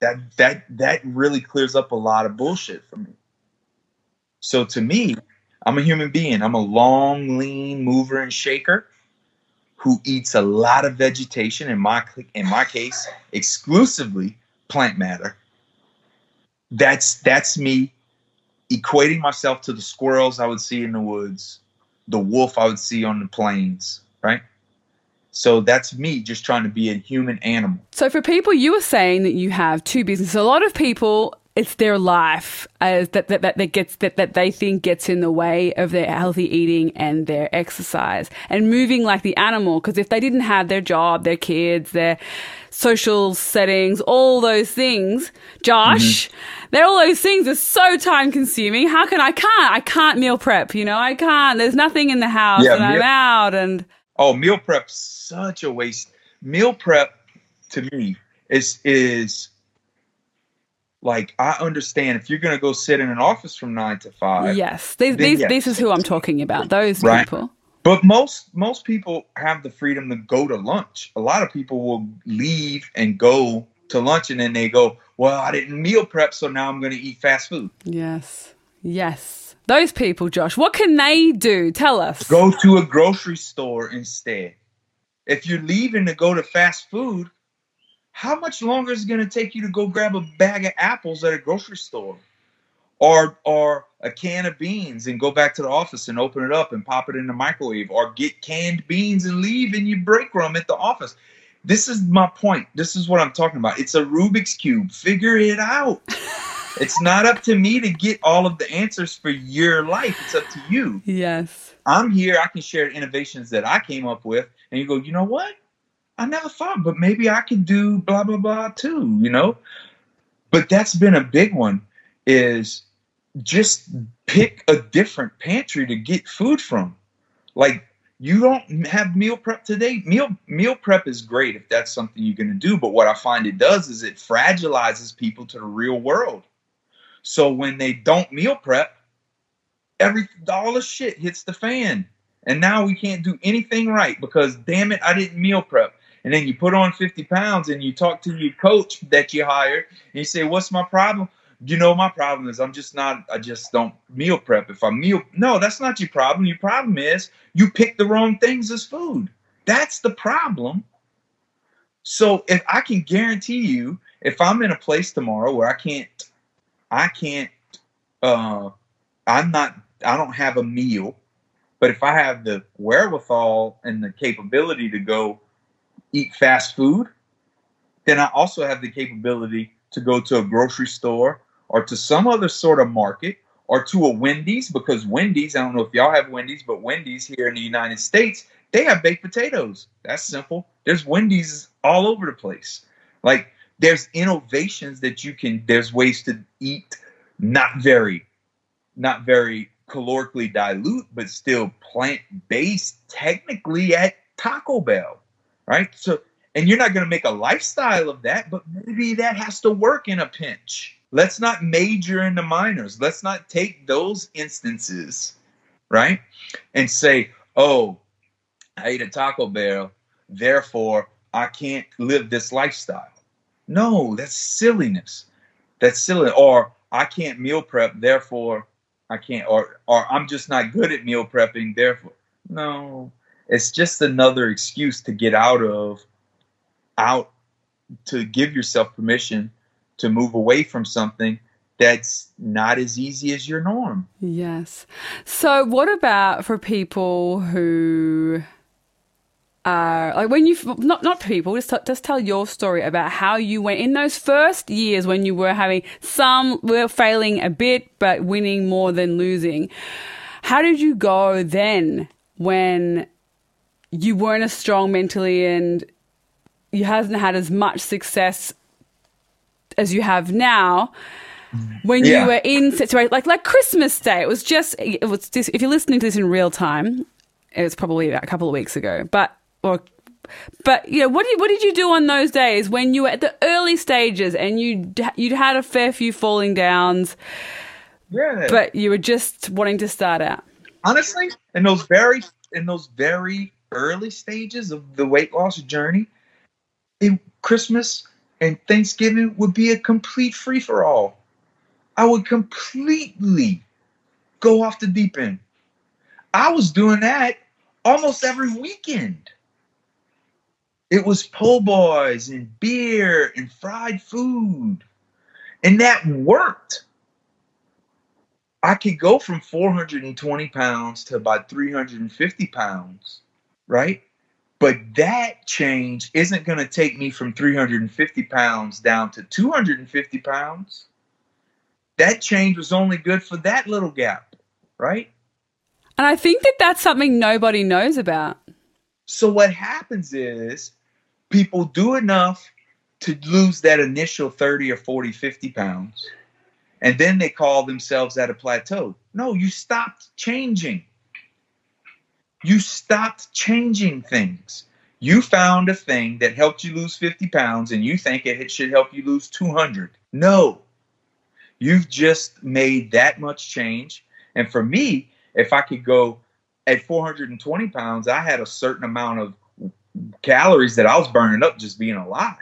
That that that really clears up a lot of bullshit for me. So to me, I'm a human being. I'm a long, lean mover and shaker who eats a lot of vegetation. In my in my case, exclusively plant matter. That's that's me equating myself to the squirrels I would see in the woods, the wolf I would see on the plains, right? So that's me just trying to be a human animal. So for people, you were saying that you have two businesses. A lot of people, it's their life as that, that, that, that gets that, that they think gets in the way of their healthy eating and their exercise and moving like the animal. Because if they didn't have their job, their kids, their social settings, all those things, Josh, mm-hmm. they're all those things are so time consuming. How can I can't I can't meal prep? You know, I can't. There's nothing in the house, yeah, and I'm out and Oh, meal prep such a waste. Meal prep to me is is like I understand if you're going to go sit in an office from nine to five. Yes, these these yes. this is who I'm talking about. Those right. people. But most most people have the freedom to go to lunch. A lot of people will leave and go to lunch, and then they go, "Well, I didn't meal prep, so now I'm going to eat fast food." Yes. Yes. Those people, Josh, what can they do? Tell us. Go to a grocery store instead. If you're leaving to go to fast food, how much longer is it going to take you to go grab a bag of apples at a grocery store? Or or a can of beans and go back to the office and open it up and pop it in the microwave or get canned beans and leave in your break room at the office. This is my point. This is what I'm talking about. It's a Rubik's cube. Figure it out. it's not up to me to get all of the answers for your life. It's up to you. Yes. I'm here. I can share innovations that I came up with. And you go, you know what? I never thought, but maybe I could do blah, blah, blah too, you know? But that's been a big one is just pick a different pantry to get food from. Like you don't have meal prep today. Meal meal prep is great if that's something you're going to do, but what I find it does is it fragilizes people to the real world. So when they don't meal prep, every all the shit hits the fan. And now we can't do anything right because damn it, I didn't meal prep. And then you put on 50 pounds and you talk to your coach that you hired and you say, What's my problem? You know, my problem is I'm just not, I just don't meal prep. If I meal, no, that's not your problem. Your problem is you pick the wrong things as food. That's the problem. So if I can guarantee you, if I'm in a place tomorrow where I can't I can't, uh, I'm not, I don't have a meal, but if I have the wherewithal and the capability to go eat fast food, then I also have the capability to go to a grocery store or to some other sort of market or to a Wendy's because Wendy's, I don't know if y'all have Wendy's, but Wendy's here in the United States, they have baked potatoes. That's simple. There's Wendy's all over the place. Like there's innovations that you can there's ways to eat not very not very calorically dilute but still plant-based technically at taco bell right so and you're not going to make a lifestyle of that but maybe that has to work in a pinch let's not major in the minors let's not take those instances right and say oh i ate a taco bell therefore i can't live this lifestyle no, that's silliness. That's silly. Or I can't meal prep, therefore I can't. Or or I'm just not good at meal prepping, therefore no. It's just another excuse to get out of out to give yourself permission to move away from something that's not as easy as your norm. Yes. So, what about for people who uh, like when you not not people just just tell your story about how you went in those first years when you were having some were failing a bit but winning more than losing. How did you go then when you weren't as strong mentally and you hasn't had as much success as you have now? Mm. When yeah. you were in situation like like Christmas Day, it was just it was just, if you're listening to this in real time, it was probably a couple of weeks ago, but or but you know what did what did you do on those days when you were at the early stages and you you'd had a fair few falling downs yeah but you were just wanting to start out honestly in those very in those very early stages of the weight loss journey it, Christmas and Thanksgiving would be a complete free for all. I would completely go off the deep end. I was doing that almost every weekend. It was po' boys and beer and fried food. And that worked. I could go from 420 pounds to about 350 pounds, right? But that change isn't going to take me from 350 pounds down to 250 pounds. That change was only good for that little gap, right? And I think that that's something nobody knows about. So what happens is people do enough to lose that initial 30 or 40, 50 pounds. And then they call themselves at a plateau. No, you stopped changing. You stopped changing things. You found a thing that helped you lose 50 pounds and you think it should help you lose 200. No, you've just made that much change. And for me, if I could go at 420 pounds, I had a certain amount of calories that I was burning up just being alive.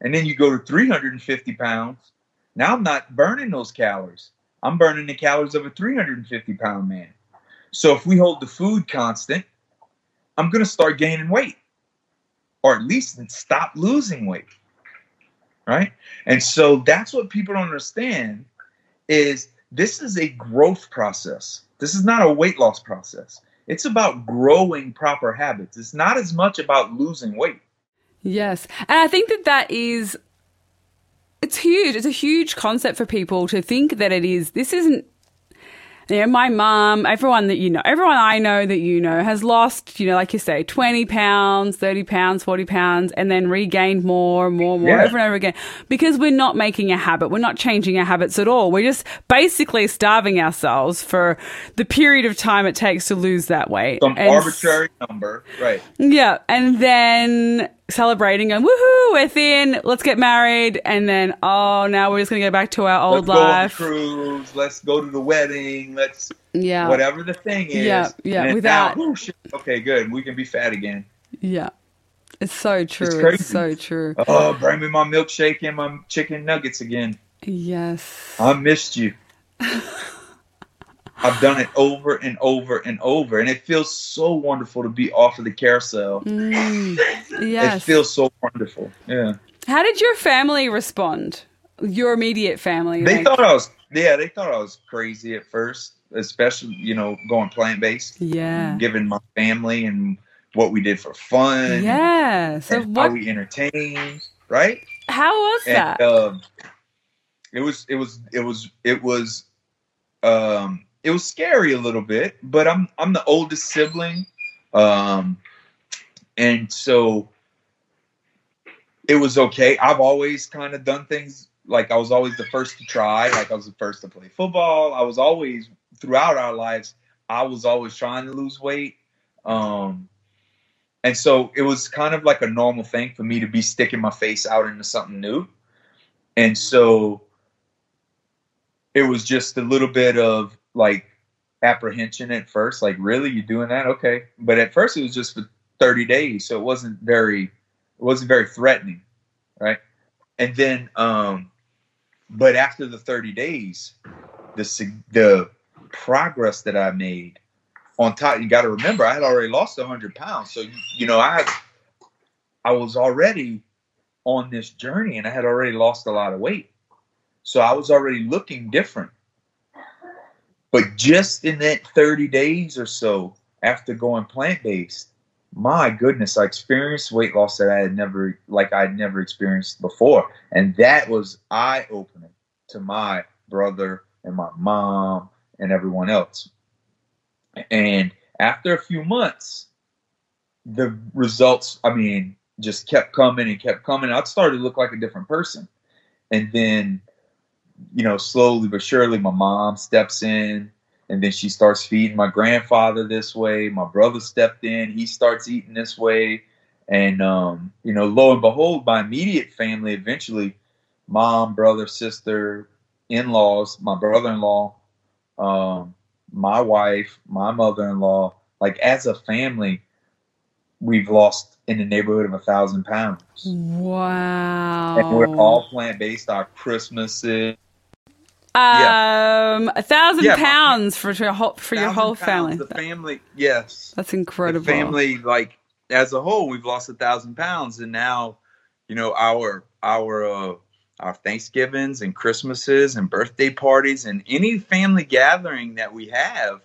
And then you go to 350 pounds. Now I'm not burning those calories. I'm burning the calories of a 350 pound man. So if we hold the food constant, I'm going to start gaining weight or at least stop losing weight. Right? And so that's what people don't understand is this is a growth process. This is not a weight loss process. It's about growing proper habits. It's not as much about losing weight. Yes. And I think that that is it's huge. It's a huge concept for people to think that it is. This isn't you know, my mom, everyone that you know, everyone I know that you know has lost, you know, like you say, 20 pounds, 30 pounds, 40 pounds, and then regained more, and more, and more yeah. over and over again because we're not making a habit. We're not changing our habits at all. We're just basically starving ourselves for the period of time it takes to lose that weight. Some and arbitrary number, right. Yeah. And then celebrating and woohoo, we're thin, let's get married, and then oh now we're just gonna go back to our old let's life. Go on cruise, let's go to the wedding, let's yeah, whatever the thing is. Yeah, yeah. Without now, okay, good, we can be fat again. Yeah. It's so true. It's, it's so true. Oh, bring me my milkshake and my chicken nuggets again. Yes. I missed you. I've done it over and over and over, and it feels so wonderful to be off of the carousel. Mm, yes. It feels so wonderful. Yeah. How did your family respond? Your immediate family? They like- thought I was, yeah, they thought I was crazy at first, especially, you know, going plant based. Yeah. Given my family and what we did for fun. Yeah. So what- how we entertained, right? How was and, that? Um, it was, it was, it was, it was, um, it was scary a little bit, but I'm I'm the oldest sibling, um, and so it was okay. I've always kind of done things like I was always the first to try, like I was the first to play football. I was always throughout our lives, I was always trying to lose weight. Um, and so it was kind of like a normal thing for me to be sticking my face out into something new. And so it was just a little bit of like apprehension at first, like really you're doing that? Okay. But at first it was just for 30 days, so it wasn't very it wasn't very threatening, right? And then um but after the 30 days, the the progress that I made on top, you got to remember, I had already lost 100 pounds. So, you know, I I was already on this journey and I had already lost a lot of weight. So I was already looking different. But just in that 30 days or so after going plant based, my goodness, I experienced weight loss that I had never, like I'd never experienced before. And that was eye opening to my brother and my mom and everyone else. And after a few months, the results, I mean, just kept coming and kept coming. I started to look like a different person. And then you know, slowly but surely, my mom steps in, and then she starts feeding my grandfather this way. My brother stepped in; he starts eating this way, and um, you know, lo and behold, my immediate family eventually, mom, brother, sister, in-laws, my brother-in-law, um, my wife, my mother-in-law, like as a family, we've lost in the neighborhood of a thousand pounds. Wow. And we're all plant based. Our Christmases. Um, a thousand Yeah, pounds for your whole for your whole family. The family, yes. That's incredible. The family, like as a whole, we've lost a thousand pounds, and now, you know, our our uh, our Thanksgivings and Christmases and birthday parties and any family gathering that we have,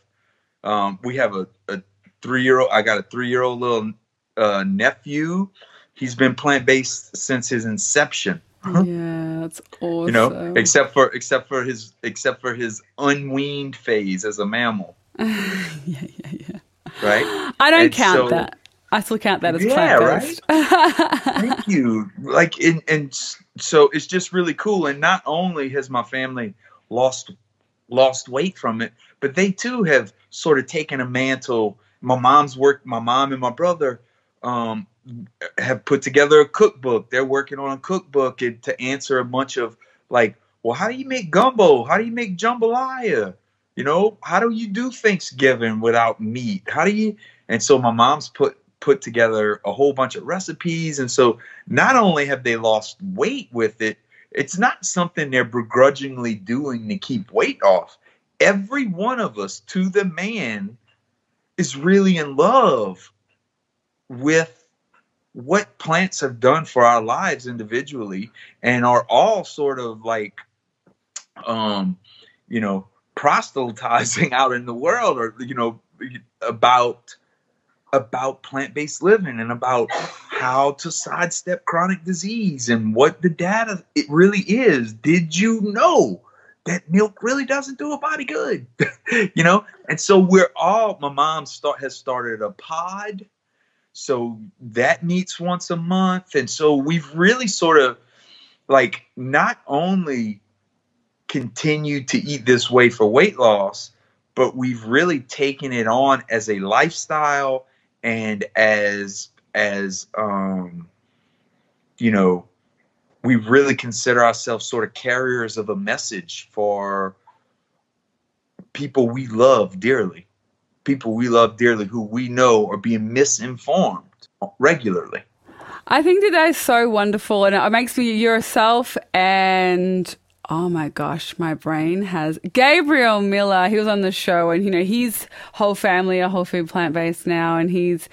um, we have a, a three year old. I got a three year old little uh, nephew. He's been plant based since his inception. Yeah, that's awesome. You know, except for except for his except for his unweaned phase as a mammal, yeah, yeah, yeah. right? I don't And count so- that. I still count that as Yeah, plant based. Thank you. Like, and, and so it's just really cool. And not only has my family lost lost weight from it, but they too have sort of taken a mantle. My mom's work. My mom and my brother um, have put together a cookbook. They're working on a cookbook and, to answer a bunch of like, well, how do you make gumbo? How do you make jambalaya? You know, how do you do Thanksgiving without meat? How do you? And so my mom's put put together a whole bunch of recipes. And so not only have they lost weight with it, it's not something they're begrudgingly doing to keep weight off. Every one of us, to the man, is really in love with what plants have done for our lives individually and are all sort of like um you know proselytizing out in the world or you know about about plant-based living and about how to sidestep chronic disease and what the data it really is. Did you know that milk really doesn't do a body good? You know? And so we're all my mom start has started a pod so that meets once a month. And so we've really sort of like not only continued to eat this way for weight loss but we've really taken it on as a lifestyle and as as um you know we really consider ourselves sort of carriers of a message for people we love dearly people we love dearly who we know are being misinformed regularly I think that that is so wonderful, and it makes me yourself and. Oh my gosh, my brain has Gabriel Miller. He was on the show, and you know his whole family are whole food plant based now, and he's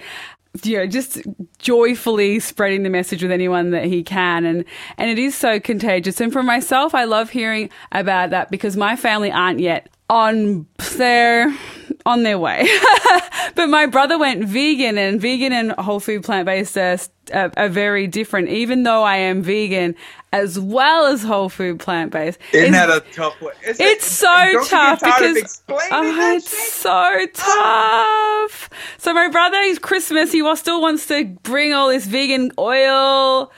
you know just joyfully spreading the message with anyone that he can, and and it is so contagious. And for myself, I love hearing about that because my family aren't yet on their on their way. but my brother went vegan, and vegan and whole food plant based are, are, are very different. Even though I am vegan as well as whole food plant based, isn't that a tough Is it- it's so tough because oh, it's shit? so tough. So my brother, he's Christmas. He still wants to bring all this vegan oil,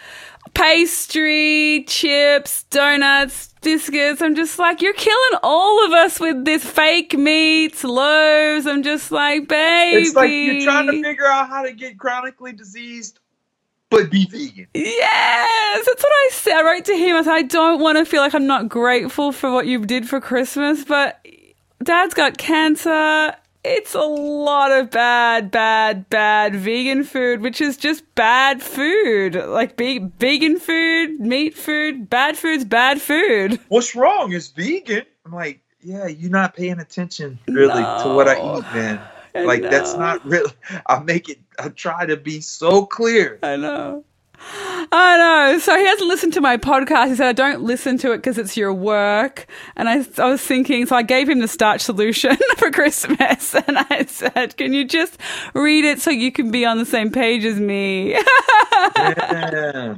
pastry, chips, donuts, biscuits. I'm just like, you're killing all of us with this fake meats, loaves. I'm just like, baby. It's like you're trying to figure out how to get chronically diseased, but be vegan. Yes, that's what I said. I wrote to him. I said, I don't want to feel like I'm not grateful for what you did for Christmas, but dad's got cancer. It's a lot of bad, bad, bad vegan food, which is just bad food. Like be- vegan food, meat food, bad food's bad food. What's wrong? It's vegan? I'm like, yeah, you're not paying attention really to what I eat, man. I Like that's not really. I make it. I try to be so clear. I know. I know. So he hasn't listened to my podcast. He said, I don't listen to it because it's your work. And I, I was thinking, so I gave him the starch solution for Christmas. And I said, can you just read it so you can be on the same page as me? yeah.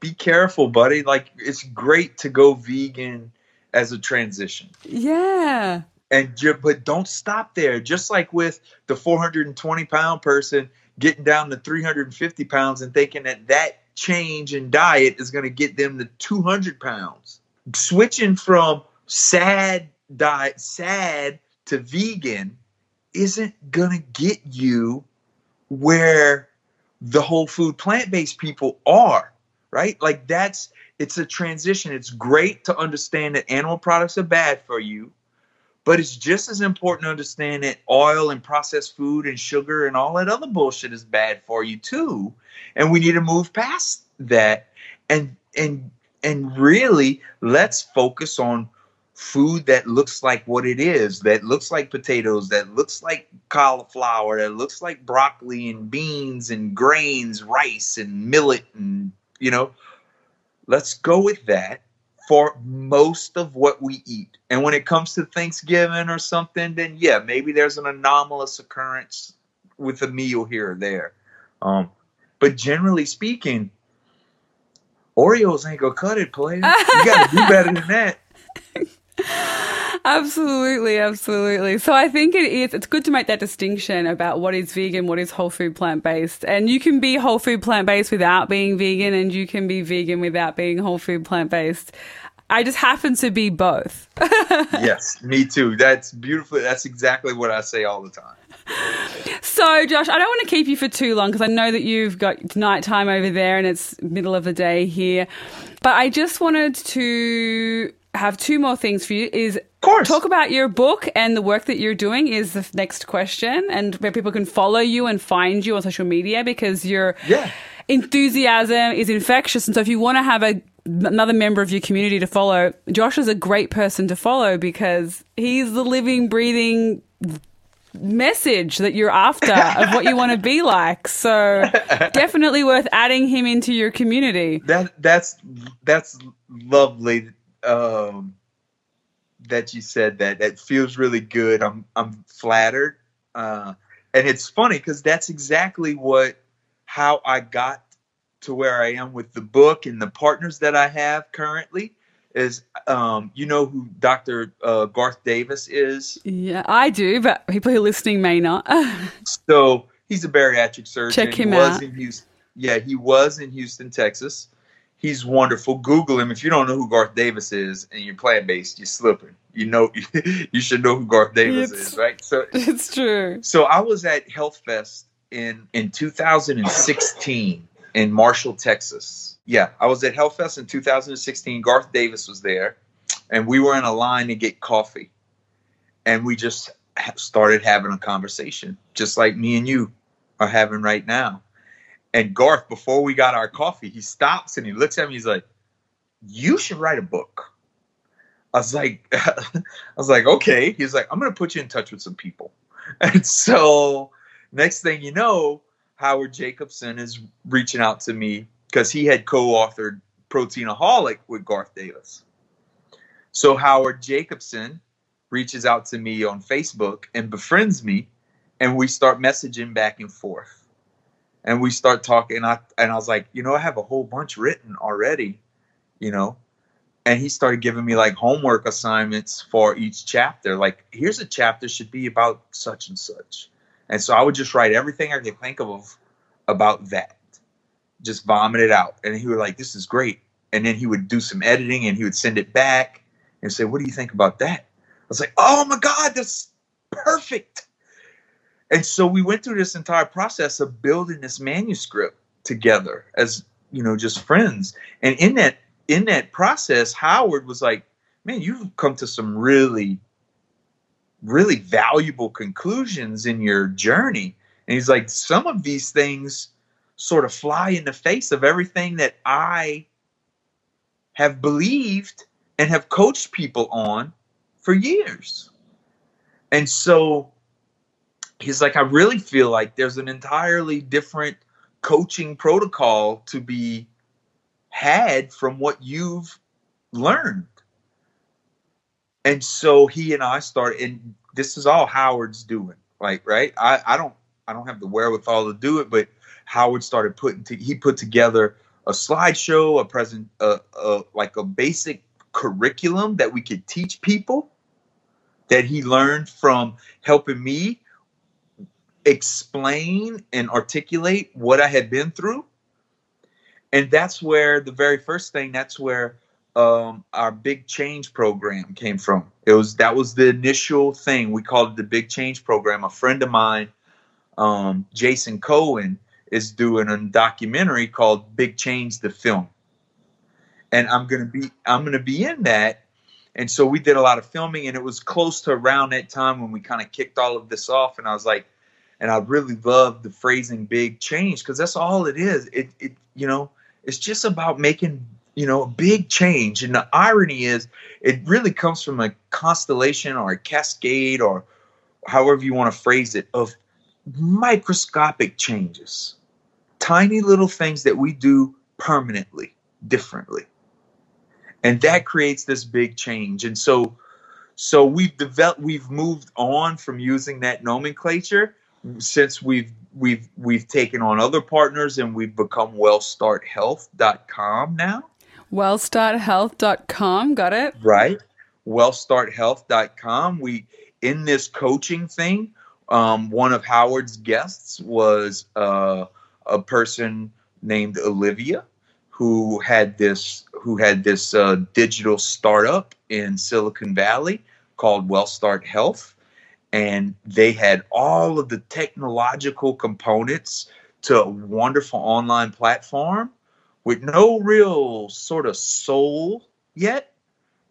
Be careful, buddy. Like it's great to go vegan as a transition. yeah. and but don't stop there. Just like with the 420 pound person getting down to 350 pounds and thinking that that change in diet is going to get them to 200 pounds. Switching from sad diet, sad to vegan isn't going to get you where the whole food plant based people are, right? Like that's it's a transition. It's great to understand that animal products are bad for you But it's just as important to understand that oil and processed food and sugar and all that other bullshit is bad for you too. And we need to move past that and and and really let's focus on food that looks like what it is, that looks like potatoes, that looks like cauliflower, that looks like broccoli and beans and grains, rice and millet and you know, let's go with that for most of what we eat. And when it comes to Thanksgiving or something, then yeah, maybe there's an anomalous occurrence with a meal here or there. Um, but generally speaking, Oreos ain't gonna cut it, player. You gotta do better than that. Absolutely, absolutely. So I think it is. It's good to make that distinction about what is vegan, what is whole food plant based, and you can be whole food plant based without being vegan, and you can be vegan without being whole food plant based. I just happen to be both. yes, me too. That's beautiful. That's exactly what I say all the time. So, Josh, I don't want to keep you for too long because I know that you've got nighttime over there and it's middle of the day here. But I just wanted to have two more things for you is talk about your book and the work that you're doing is the next question and where people can follow you and find you on social media because your yeah. enthusiasm is infectious. And so if you want to have a another member of your community to follow josh is a great person to follow because he's the living breathing message that you're after of what you want to be like. So definitely worth adding him into your community. That that's that's lovely. Um, that you said that. That feels really good. I'm I'm flattered, uh, and it's funny because that's exactly what how I got to where I am with the book and the partners that I have currently. Is um, you know who Dr. Uh, Garth Davis is? Yeah, I do, but people who are listening may not. so he's a bariatric surgeon. Check him out. Yeah, he was in Houston, Texas. He's wonderful. Google him. If you don't know who Garth Davis is and you're plant based, you're slipping. You know, you should know who Garth Davis it's, is, right? So it's true. So I was at Health Fest in in 2016 in Marshall, Texas. Yeah, I was at Health Fest in 2016. Garth Davis was there, and we were in a line to get coffee, and we just started having a conversation, just like me and you are having right now. And Garth, before we got our coffee, he stops and he looks at me. He's like, "You should write a book." I was like, I was like, okay. He's like, I'm gonna put you in touch with some people. And so, next thing you know, Howard Jacobson is reaching out to me because he had co-authored Proteinaholic with Garth Davis. So Howard Jacobson reaches out to me on Facebook and befriends me, and we start messaging back and forth and we start talking and I and I was like, you know, I have a whole bunch written already, you know. And he started giving me like homework assignments for each chapter. Like, here's a chapter should be about such and such. And so I would just write everything I could think of about that. Just vomit it out. And he would like, this is great. And then he would do some editing and he would send it back and say, What do you think about that? I was like, Oh my God, that's perfect and so we went through this entire process of building this manuscript together as you know just friends. And in that in that process howard was like man you've come to some really really valuable conclusions in your journey. And he's like some of these things sort of fly in the face of everything that i have believed and have coached people on for years. And so he's like, I really feel like there's an entirely different coaching protocol to be had from what you've learned. And so he and I started, and this is all Howard's doing, like, right? I, I don't, I don't have the wherewithal to do it, but Howard started putting, to, he put together a slideshow, a present, uh, uh, like a basic curriculum that we could teach people that he learned from helping me explain and articulate what I had been through. And that's where the very first thing, that's where um, our big change program came from. It was that was the initial thing. We called it the big change program. A friend of mine, um, Jason Cohen, is doing a documentary called Big Change the Film. And I'm gonna be I'm gonna be in that And so we did a lot of filming, and it was close to around that time when we kind of kicked all of this off. And I was like, and I really love the phrasing "big change" because that's all it is. It, it, you know, it's just about making you know, a big change. And the irony is, it really comes from a constellation or a cascade or however you want to phrase it of microscopic changes, tiny little things that we do permanently, differently. And that creates this big change. And so, so we've developed, we've moved on from using that nomenclature since we've we've we've taken on other partners and we've become wellstarthealth.com now Wellstarthealth.com, got it? Right. Wellstarthealth.com. We in this coaching thing, um, one of Howard's guests was uh, a person named Olivia who had this who had this uh, digital startup in Silicon Valley called WellStart Health, and they had all of the technological components to a wonderful online platform with no real sort of soul yet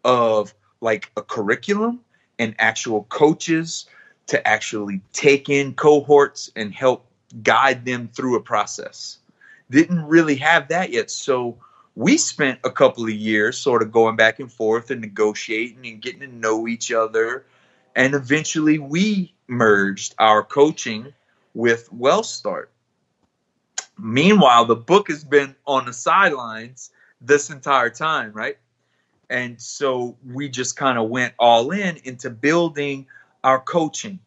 of like a curriculum and actual coaches to actually take in cohorts and help guide them through a process. Didn't really have that yet. So we spent a couple of years sort of going back and forth and negotiating and getting to know each other. And eventually we merged our coaching with WellStart. Meanwhile, the book has been on the sidelines this entire time, right? And so we just kind of went all in into building our coaching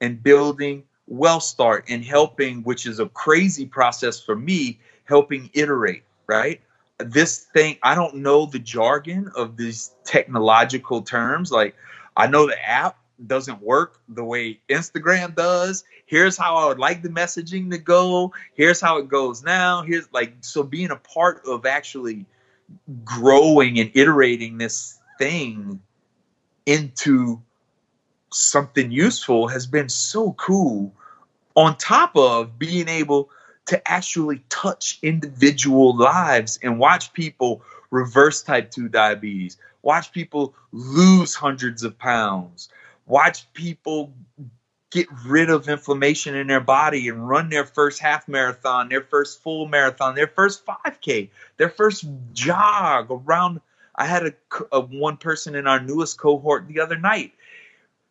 and building WellStart and helping, which is a crazy process for me, helping iterate, right? This thing, I don't know the jargon of these technological terms. Like, I know the app, doesn't work the way Instagram does. Here's how I would like the messaging to go. Here's how it goes now. Here's like so being a part of actually growing and iterating this thing into something useful has been so cool on top of being able to actually touch individual lives and watch people reverse type 2 diabetes watch people lose hundreds of pounds watch people get rid of inflammation in their body and run their first half marathon, their first full marathon, their first 5K, their first jog around. I had a, a, one person in our newest cohort the other night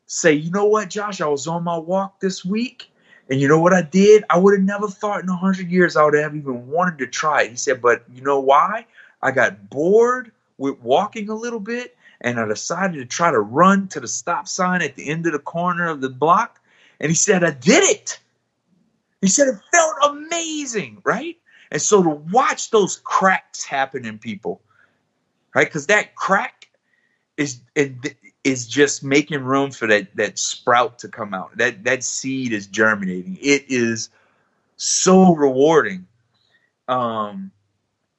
say, "You know what, Josh? I was on my walk this week, and you know what I did? I would have never thought in a hundred years I would have even wanted to try it." He said, "But you know why? I got bored with walking a little bit, and I decided to try to run to the stop sign at the end of the corner of the block. And he said, I did it. He said, it felt amazing, right? And so to watch those cracks happen in people, right? Because that crack is is just making room for that that sprout to come out. That that seed is germinating. It is so rewarding. Um,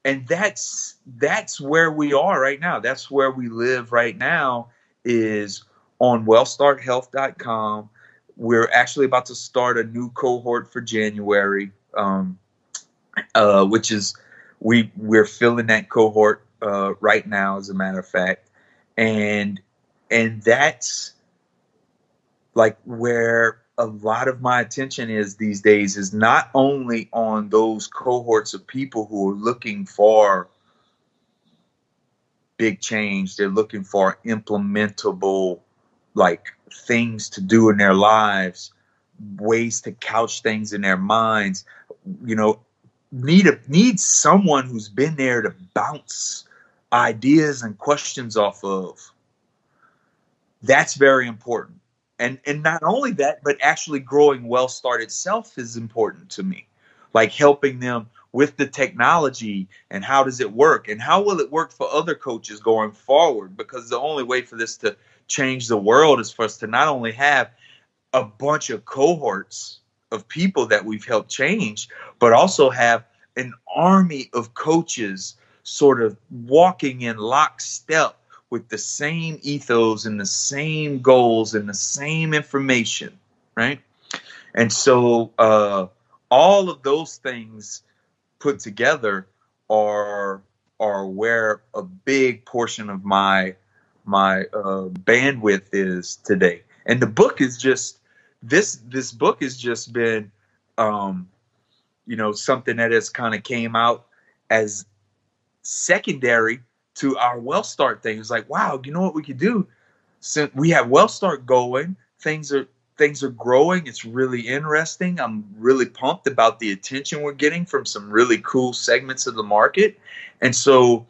and that's that's where we are right now. That's where we live right now is on wellstarthealth.com we're actually about to start a new cohort for january um, uh, which is we we're filling that cohort uh, right now as a matter of fact. And and that's like where a lot of my attention is these days is not only on those cohorts of people who are looking for big change. They're looking for implementable like things to do in their lives ways to couch things in their minds. You know need a need someone who's been there to bounce ideas and questions off of. That's very important and and not only that but actually growing WellStart itself is important to me. Like helping them with the technology and how does it work and how will it work for other coaches going forward? Because the only way for this to change the world is for us to not only have a bunch of cohorts of people that we've helped change but also have an army of coaches sort of walking in lockstep with the same ethos and the same goals and the same information, right? And so uh, all of those things put together are are where a big portion of my my uh, bandwidth is today. And the book is just this this book has just been um, you know something that has kind of came out as secondary to our well start thing. It's like, wow, you know what we could do? Since we have well start going, things are things are growing. It's really interesting. I'm really pumped about the attention we're getting from some really cool segments of the market. And so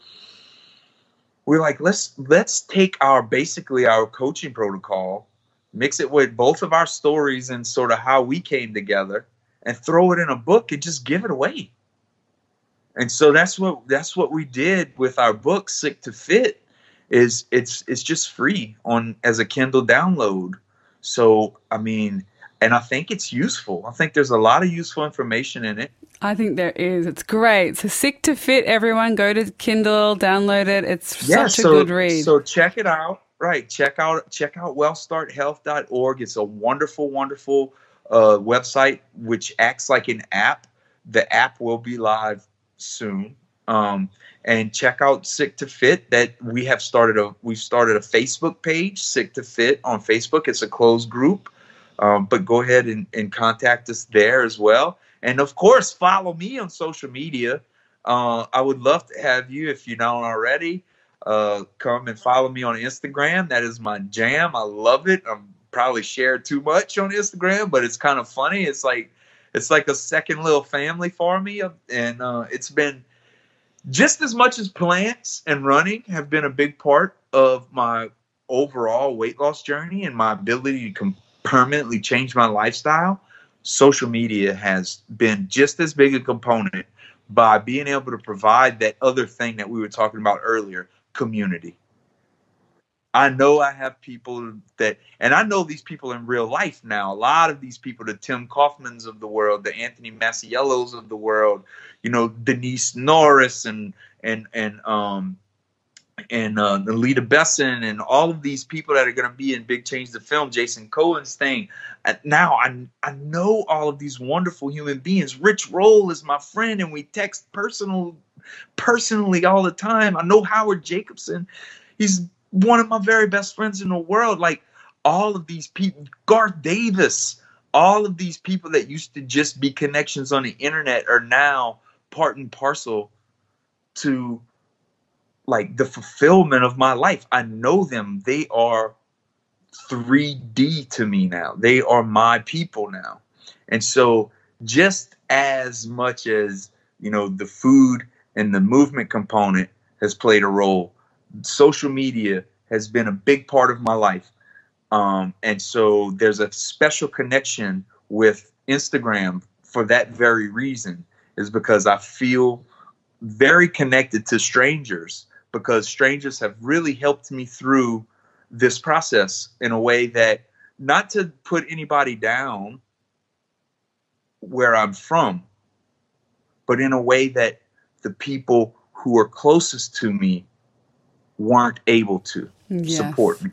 we're like, let's let's take our basically our coaching protocol, mix it with both of our stories and sort of how we came together, and throw it in a book and just give it away. And so that's what that's what we did with our book, Sick to Fit, is it's it's just free on as a Kindle download so, I mean, and I think it's useful. I think there's a lot of useful information in it. I think there is. It's great. So sick to fit, everyone. Go to Kindle, download it. It's yeah, such so, a good read. So check it out. Right. Check out check out wellstarthealth.org. It's a wonderful, wonderful uh, website which acts like an app. The app will be live soon. Um, and check out Sick to Fit. That we have started a we've started a Facebook page, Sick to Fit on Facebook. It's a closed group, um, but go ahead and, and contact us there as well. And of course, follow me on social media. Uh, I would love to have you if you don't already. Uh, come and follow me on Instagram. That is my jam. I love it. I'm probably shared too much on Instagram, but it's kind of funny. It's like it's like a second little family for me, and uh, it's been just as much as plants and running have been a big part of my overall weight loss journey and my ability to permanently change my lifestyle, social media has been just as big a component by being able to provide that other thing that we were talking about earlier community. I know I have people that, and I know these people in real life now. A lot of these people, the Tim Kaufmans of the world, the Anthony Masiellos of the world, you know, Denise Norris and and and um and uh, Lita Besson and all of these people that are going to be in Big Change the Film, Jason Cohen's thing. Now I I know all of these wonderful human beings. Rich Roll is my friend, and we text personal personally all the time. I know Howard Jacobson. He's one of my very best friends in the world. Like all of these people, Garth Davis, all of these people that used to just be connections on the internet are now part and parcel to like the fulfillment of my life. I know them. They are 3D to me now. They are my people now. And so just as much as, you know, the food and the movement component has played a role, social media has been a big part of my life. Um, and so there's a special connection with Instagram for that very reason, is because I feel very connected to strangers because strangers have really helped me through this process in a way that not to put anybody down where I'm from, but in a way that the people who are closest to me weren't able to yes. support me.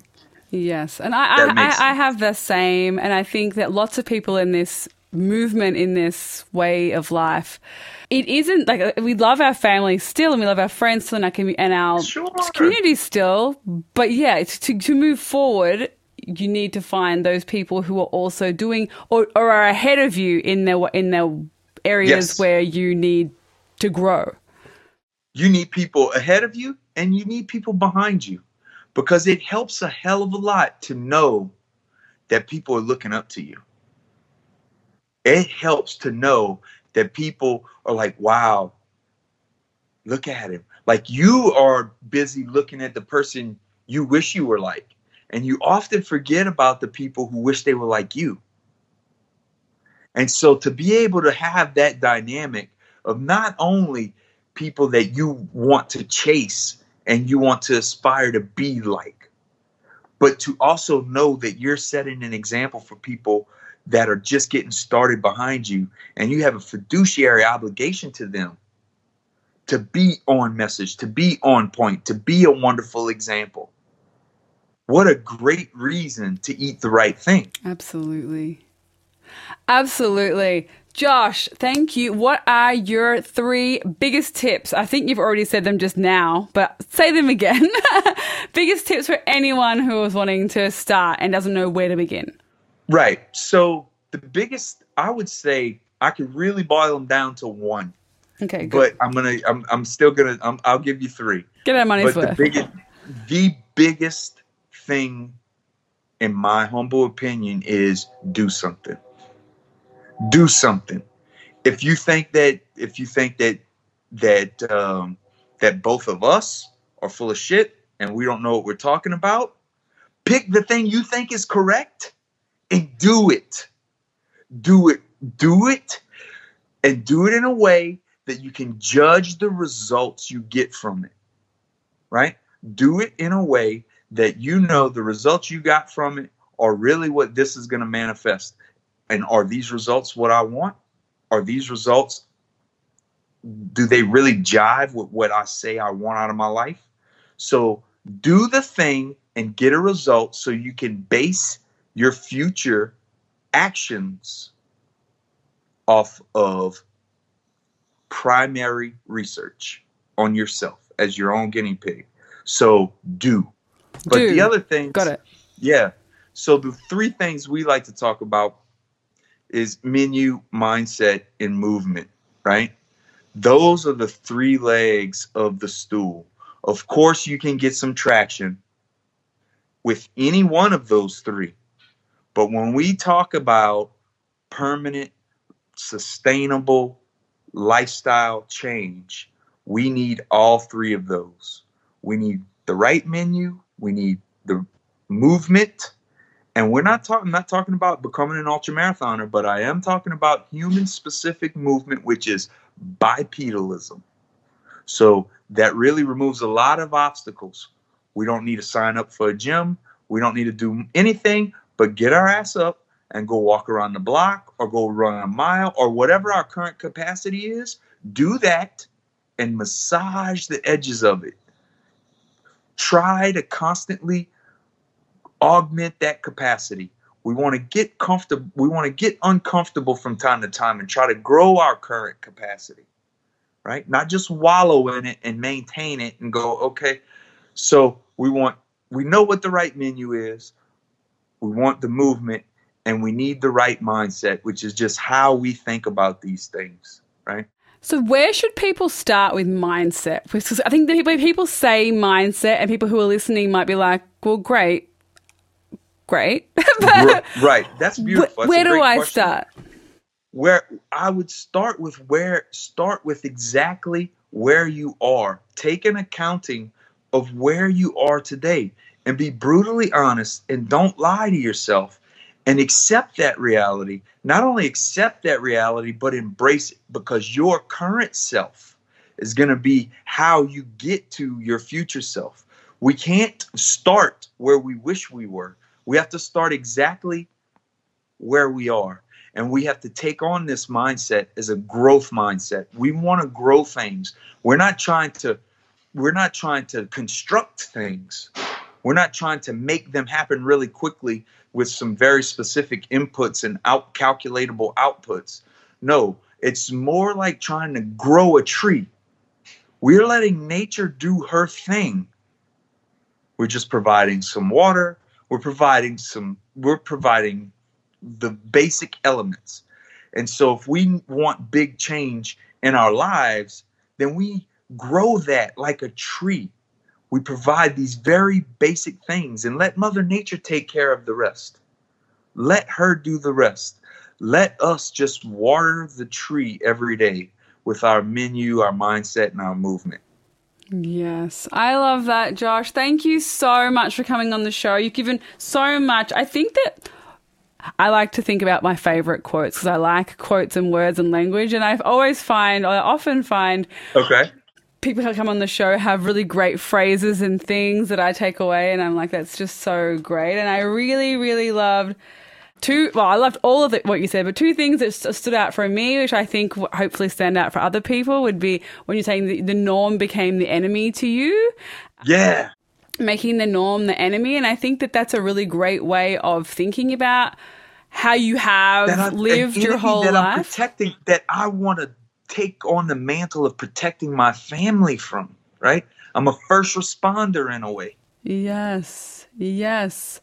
Yes, and I I, I, I have the same, and I think that lots of people in this movement, in this way of life, it isn't like uh, we love our family still, and we love our friends still, and our, commu- and our sure. community still. But yeah, to to move forward, you need to find those people who are also doing or, or are ahead of you in their in their areas yes. where you need to grow. You need people ahead of you and you need people behind you because it helps a hell of a lot to know that people are looking up to you. It helps to know that people are like, wow, look at him. Like you are busy looking at the person you wish you were like. And you often forget about the people who wish they were like you. And so to be able to have that dynamic of not only people that you want to chase and you want to aspire to be like, but to also know that you're setting an example for people that are just getting started behind you and you have a fiduciary obligation to them to be on message, to be on point, to be a wonderful example. What a great reason to eat the right thing. Absolutely. Absolutely. Josh, thank you. What are your three biggest tips? I think you've already said them just now, but say them again. biggest tips for anyone who is wanting to start and doesn't know where to begin. Right. So the biggest, I would say, I could really boil them down to one. Okay, good. But I'm gonna, I'm, I'm still gonna, I'm, I'll give you three. Get our money's but worth. the biggest, the biggest thing, in my humble opinion, is do something. Do something. If you think that, if you think that, that, um, that both of us are full of shit and we don't know what we're talking about, pick the thing you think is correct and do it. Do it. Do it. And do it in a way that you can judge the results you get from it. Right? Do it in a way that you know the results you got from it are really what this is going to manifest. And are these results what I want? Are these results, do they really jive with what I say I want out of my life? So do the thing and get a result so you can base your future actions off of primary research on yourself as your own guinea pig. So do. But Do. the other thing, Got it. yeah. So the three things we like to talk about is menu, mindset, and movement, right? Those are the three legs of the stool. Of course, you can get some traction with any one of those three. But when we talk about permanent, sustainable lifestyle change, we need all three of those. We need the right menu, we need the movement, and we're not talking not talking about becoming an ultra marathoner, but I am talking about human specific movement, which is bipedalism. So that really removes a lot of obstacles. We don't need to sign up for a gym. We don't need to do anything but get our ass up and go walk around the block or go run a mile or whatever our current capacity is. Do that and massage the edges of it. Try to constantly augment that capacity. We want to get comfortable. We want to get uncomfortable from time to time and try to grow our current capacity, right? Not just wallow in it and maintain it and go, okay. So we want, we know what the right menu is. We want the movement and we need the right mindset, which is just how we think about these things, right? So, where should people start with mindset? Because I think that when people say mindset, and people who are listening might be like, "Well, great, great." R- right. That's beautiful. That's where do I question. start? where I would start with where start with exactly where you are. Take an accounting of where you are today and be brutally honest and don't lie to yourself and accept that reality. Not only accept that reality, but embrace it because your current self is going to be how you get to your future self. We can't start where we wish we were. We have to start exactly where we are. And we have to take on this mindset as a growth mindset. We want to grow things. We're not trying to we're not trying to construct things. We're not trying to make them happen really quickly with some very specific inputs and out calculatable outputs. No it's more like trying to grow a tree. We're letting nature do her thing. We're just providing some water we're providing some we're providing the basic elements. And so if we want big change in our lives, then we grow that like a tree. We provide these very basic things and let Mother Nature take care of the rest. Let her do the rest. Let us just water the tree every day with our menu, our mindset, and our movement. Yes, I love that, Josh. Thank you so much for coming on the show. You've given so much. I think that I like to think about my favorite quotes because I like quotes and words and language. And I always find, I often find Okay. people who come on the show have really great phrases and things that I take away. And I'm like, that's just so great. And I really, really loved two, well, I loved all of it, what you said, but two things that st- stood out for me, which I think w- hopefully stand out for other people, would be when you're saying the, the norm became the enemy to you Yeah. making the norm the enemy. And I think that that's a really great way of thinking about how you have lived your whole that I'm protecting that I want to take on the mantle of protecting my family from. Right, I'm a first responder in a way. Yes, yes.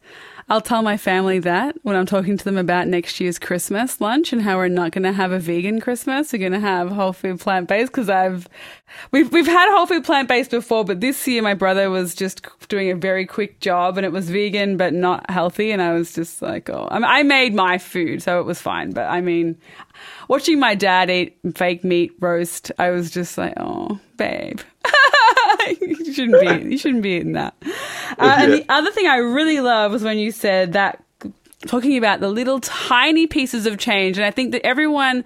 I'll tell my family that when I'm talking to them about next year's Christmas lunch and how we're not going to have a vegan Christmas. We're going to have whole food plant based because I've we've we've had whole food plant based before, but this year my brother was just doing a very quick job and it was vegan but not healthy, and I was just like, oh, I, mean, I made my food, so it was fine. But I mean, watching my dad eat fake meat roast, I was just like, oh, babe. you shouldn't be you shouldn't be eating that. Uh, and the other thing I really love was when you said that talking about the little tiny pieces of change, and I think that everyone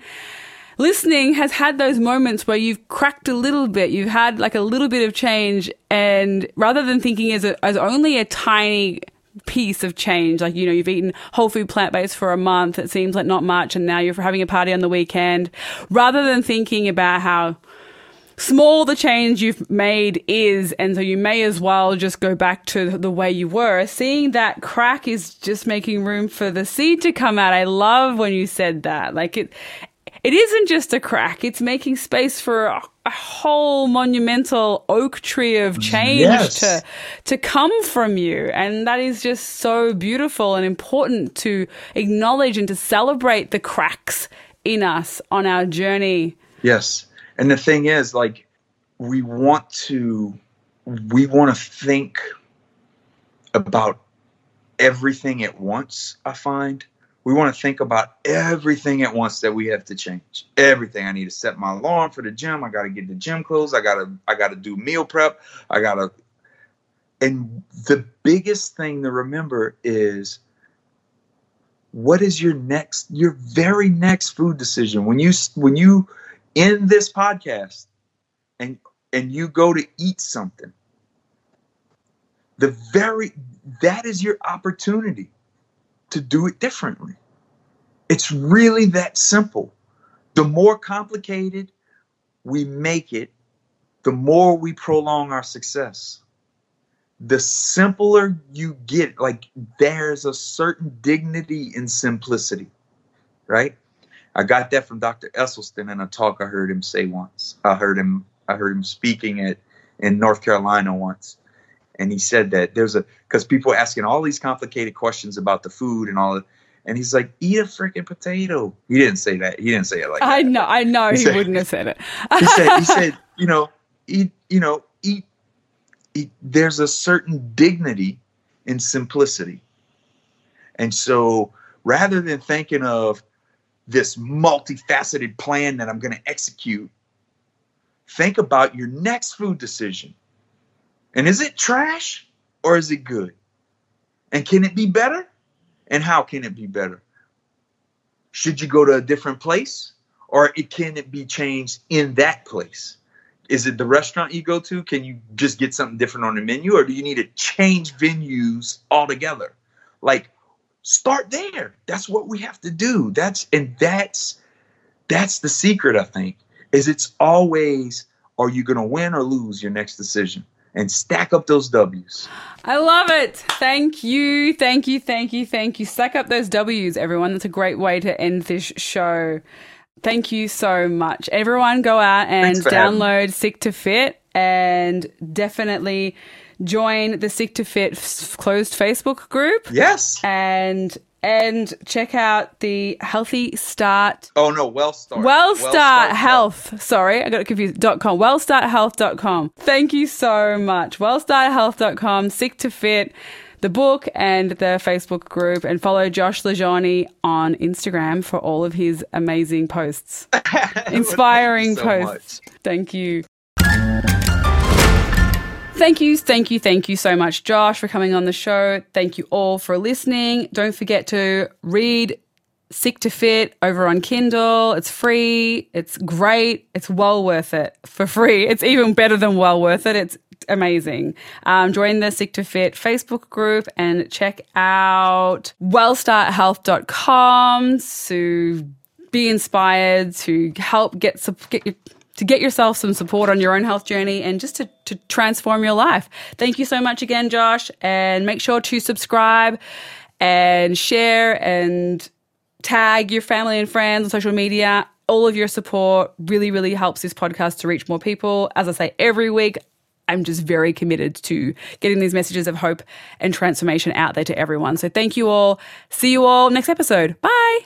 listening has had those moments where you've cracked a little bit, you've had like a little bit of change, and rather than thinking as a, as only a tiny piece of change, like you know you've eaten whole food plant based for a month, it seems like not much, and now you're having a party on the weekend, rather than thinking about how small the change you've made is, and so you may as well just go back to the way you were. Seeing that crack is just making room for the seed to come out. I love when you said that. Like it, it isn't just a crack; it's making space for a, a whole monumental oak tree of change Yes. to to come from you, and that is just so beautiful and important to acknowledge and to celebrate the cracks in us on our journey. Yes. And the thing is, like, we want to, we want to think about everything at once. I find we want to think about everything at once that we have to change. Everything. I need to set my alarm for the gym. I got to get the gym clothes. I got to, I got to do meal prep. I got to, and the biggest thing to remember is what is your next your very next food decision when you when you end this podcast and and you go to eat something the very that is your opportunity to do it differently. It's really that simple. The more complicated we make it the more we prolong our success. The simpler you get like there's a certain dignity in simplicity right i got that from dr esselstyn in a talk i heard him say once. I heard him i heard him speaking at in north carolina once. And he said that there's a because people are asking all these complicated questions about the food and all that. And he's like eat a freaking potato. He didn't say that. He didn't say it like I that. know, I know He he said- wouldn't have said it. he said he said you know eat you know eat, eat. There's a certain dignity in simplicity. And so rather than thinking of this multifaceted plan that i'm going to execute think about your next food decision. And is it trash or is it good? And can it be better? And how can it be better? Should you go to a different place or it can it be changed in that place? Is it the restaurant you go to? Can you just get something different on the menu or do you need to change venues altogether? Like start there that's what we have to do that's and that's that's the secret i think is it's always are you going to win or lose your next decision and stack up those w's I love it. Thank you, thank you, thank you, thank you. Stack up those W's, everyone. That's a great way to end this show. Thank you so much. Everyone go out and Thanks for having me. download Sick to Fit and definitely join the Sick to Fit f- closed Facebook group yes and and check out the Healthy Start oh no well start Well Start Health. Sorry, I got confused. Dot com. Wellstarthealth.com. Thank you so much. Wellstarthealth.com. Sick to Fit. The book and the Facebook group, and follow Josh LaJaunie on Instagram for all of his amazing posts, inspiring so posts. Thank you. Thank you, thank you, thank you so much, Josh, for coming on the show. Thank you all for listening. Don't forget to read Sick to Fit over on Kindle. It's free. It's great. It's well worth it for free. It's even better than well worth it. It's amazing. Um, join the Sick to Fit Facebook group and check out wellstarthealth.com to be inspired, to help get, get your, to get yourself some support on your own health journey and just to, to transform your life. Thank you so much again, Josh. And make sure to subscribe and share and tag your family and friends on social media. All of your support really, really helps this podcast to reach more people. As I say every week, I'm just very committed to getting these messages of hope and transformation out there to everyone. So thank you all. See you all next episode. Bye.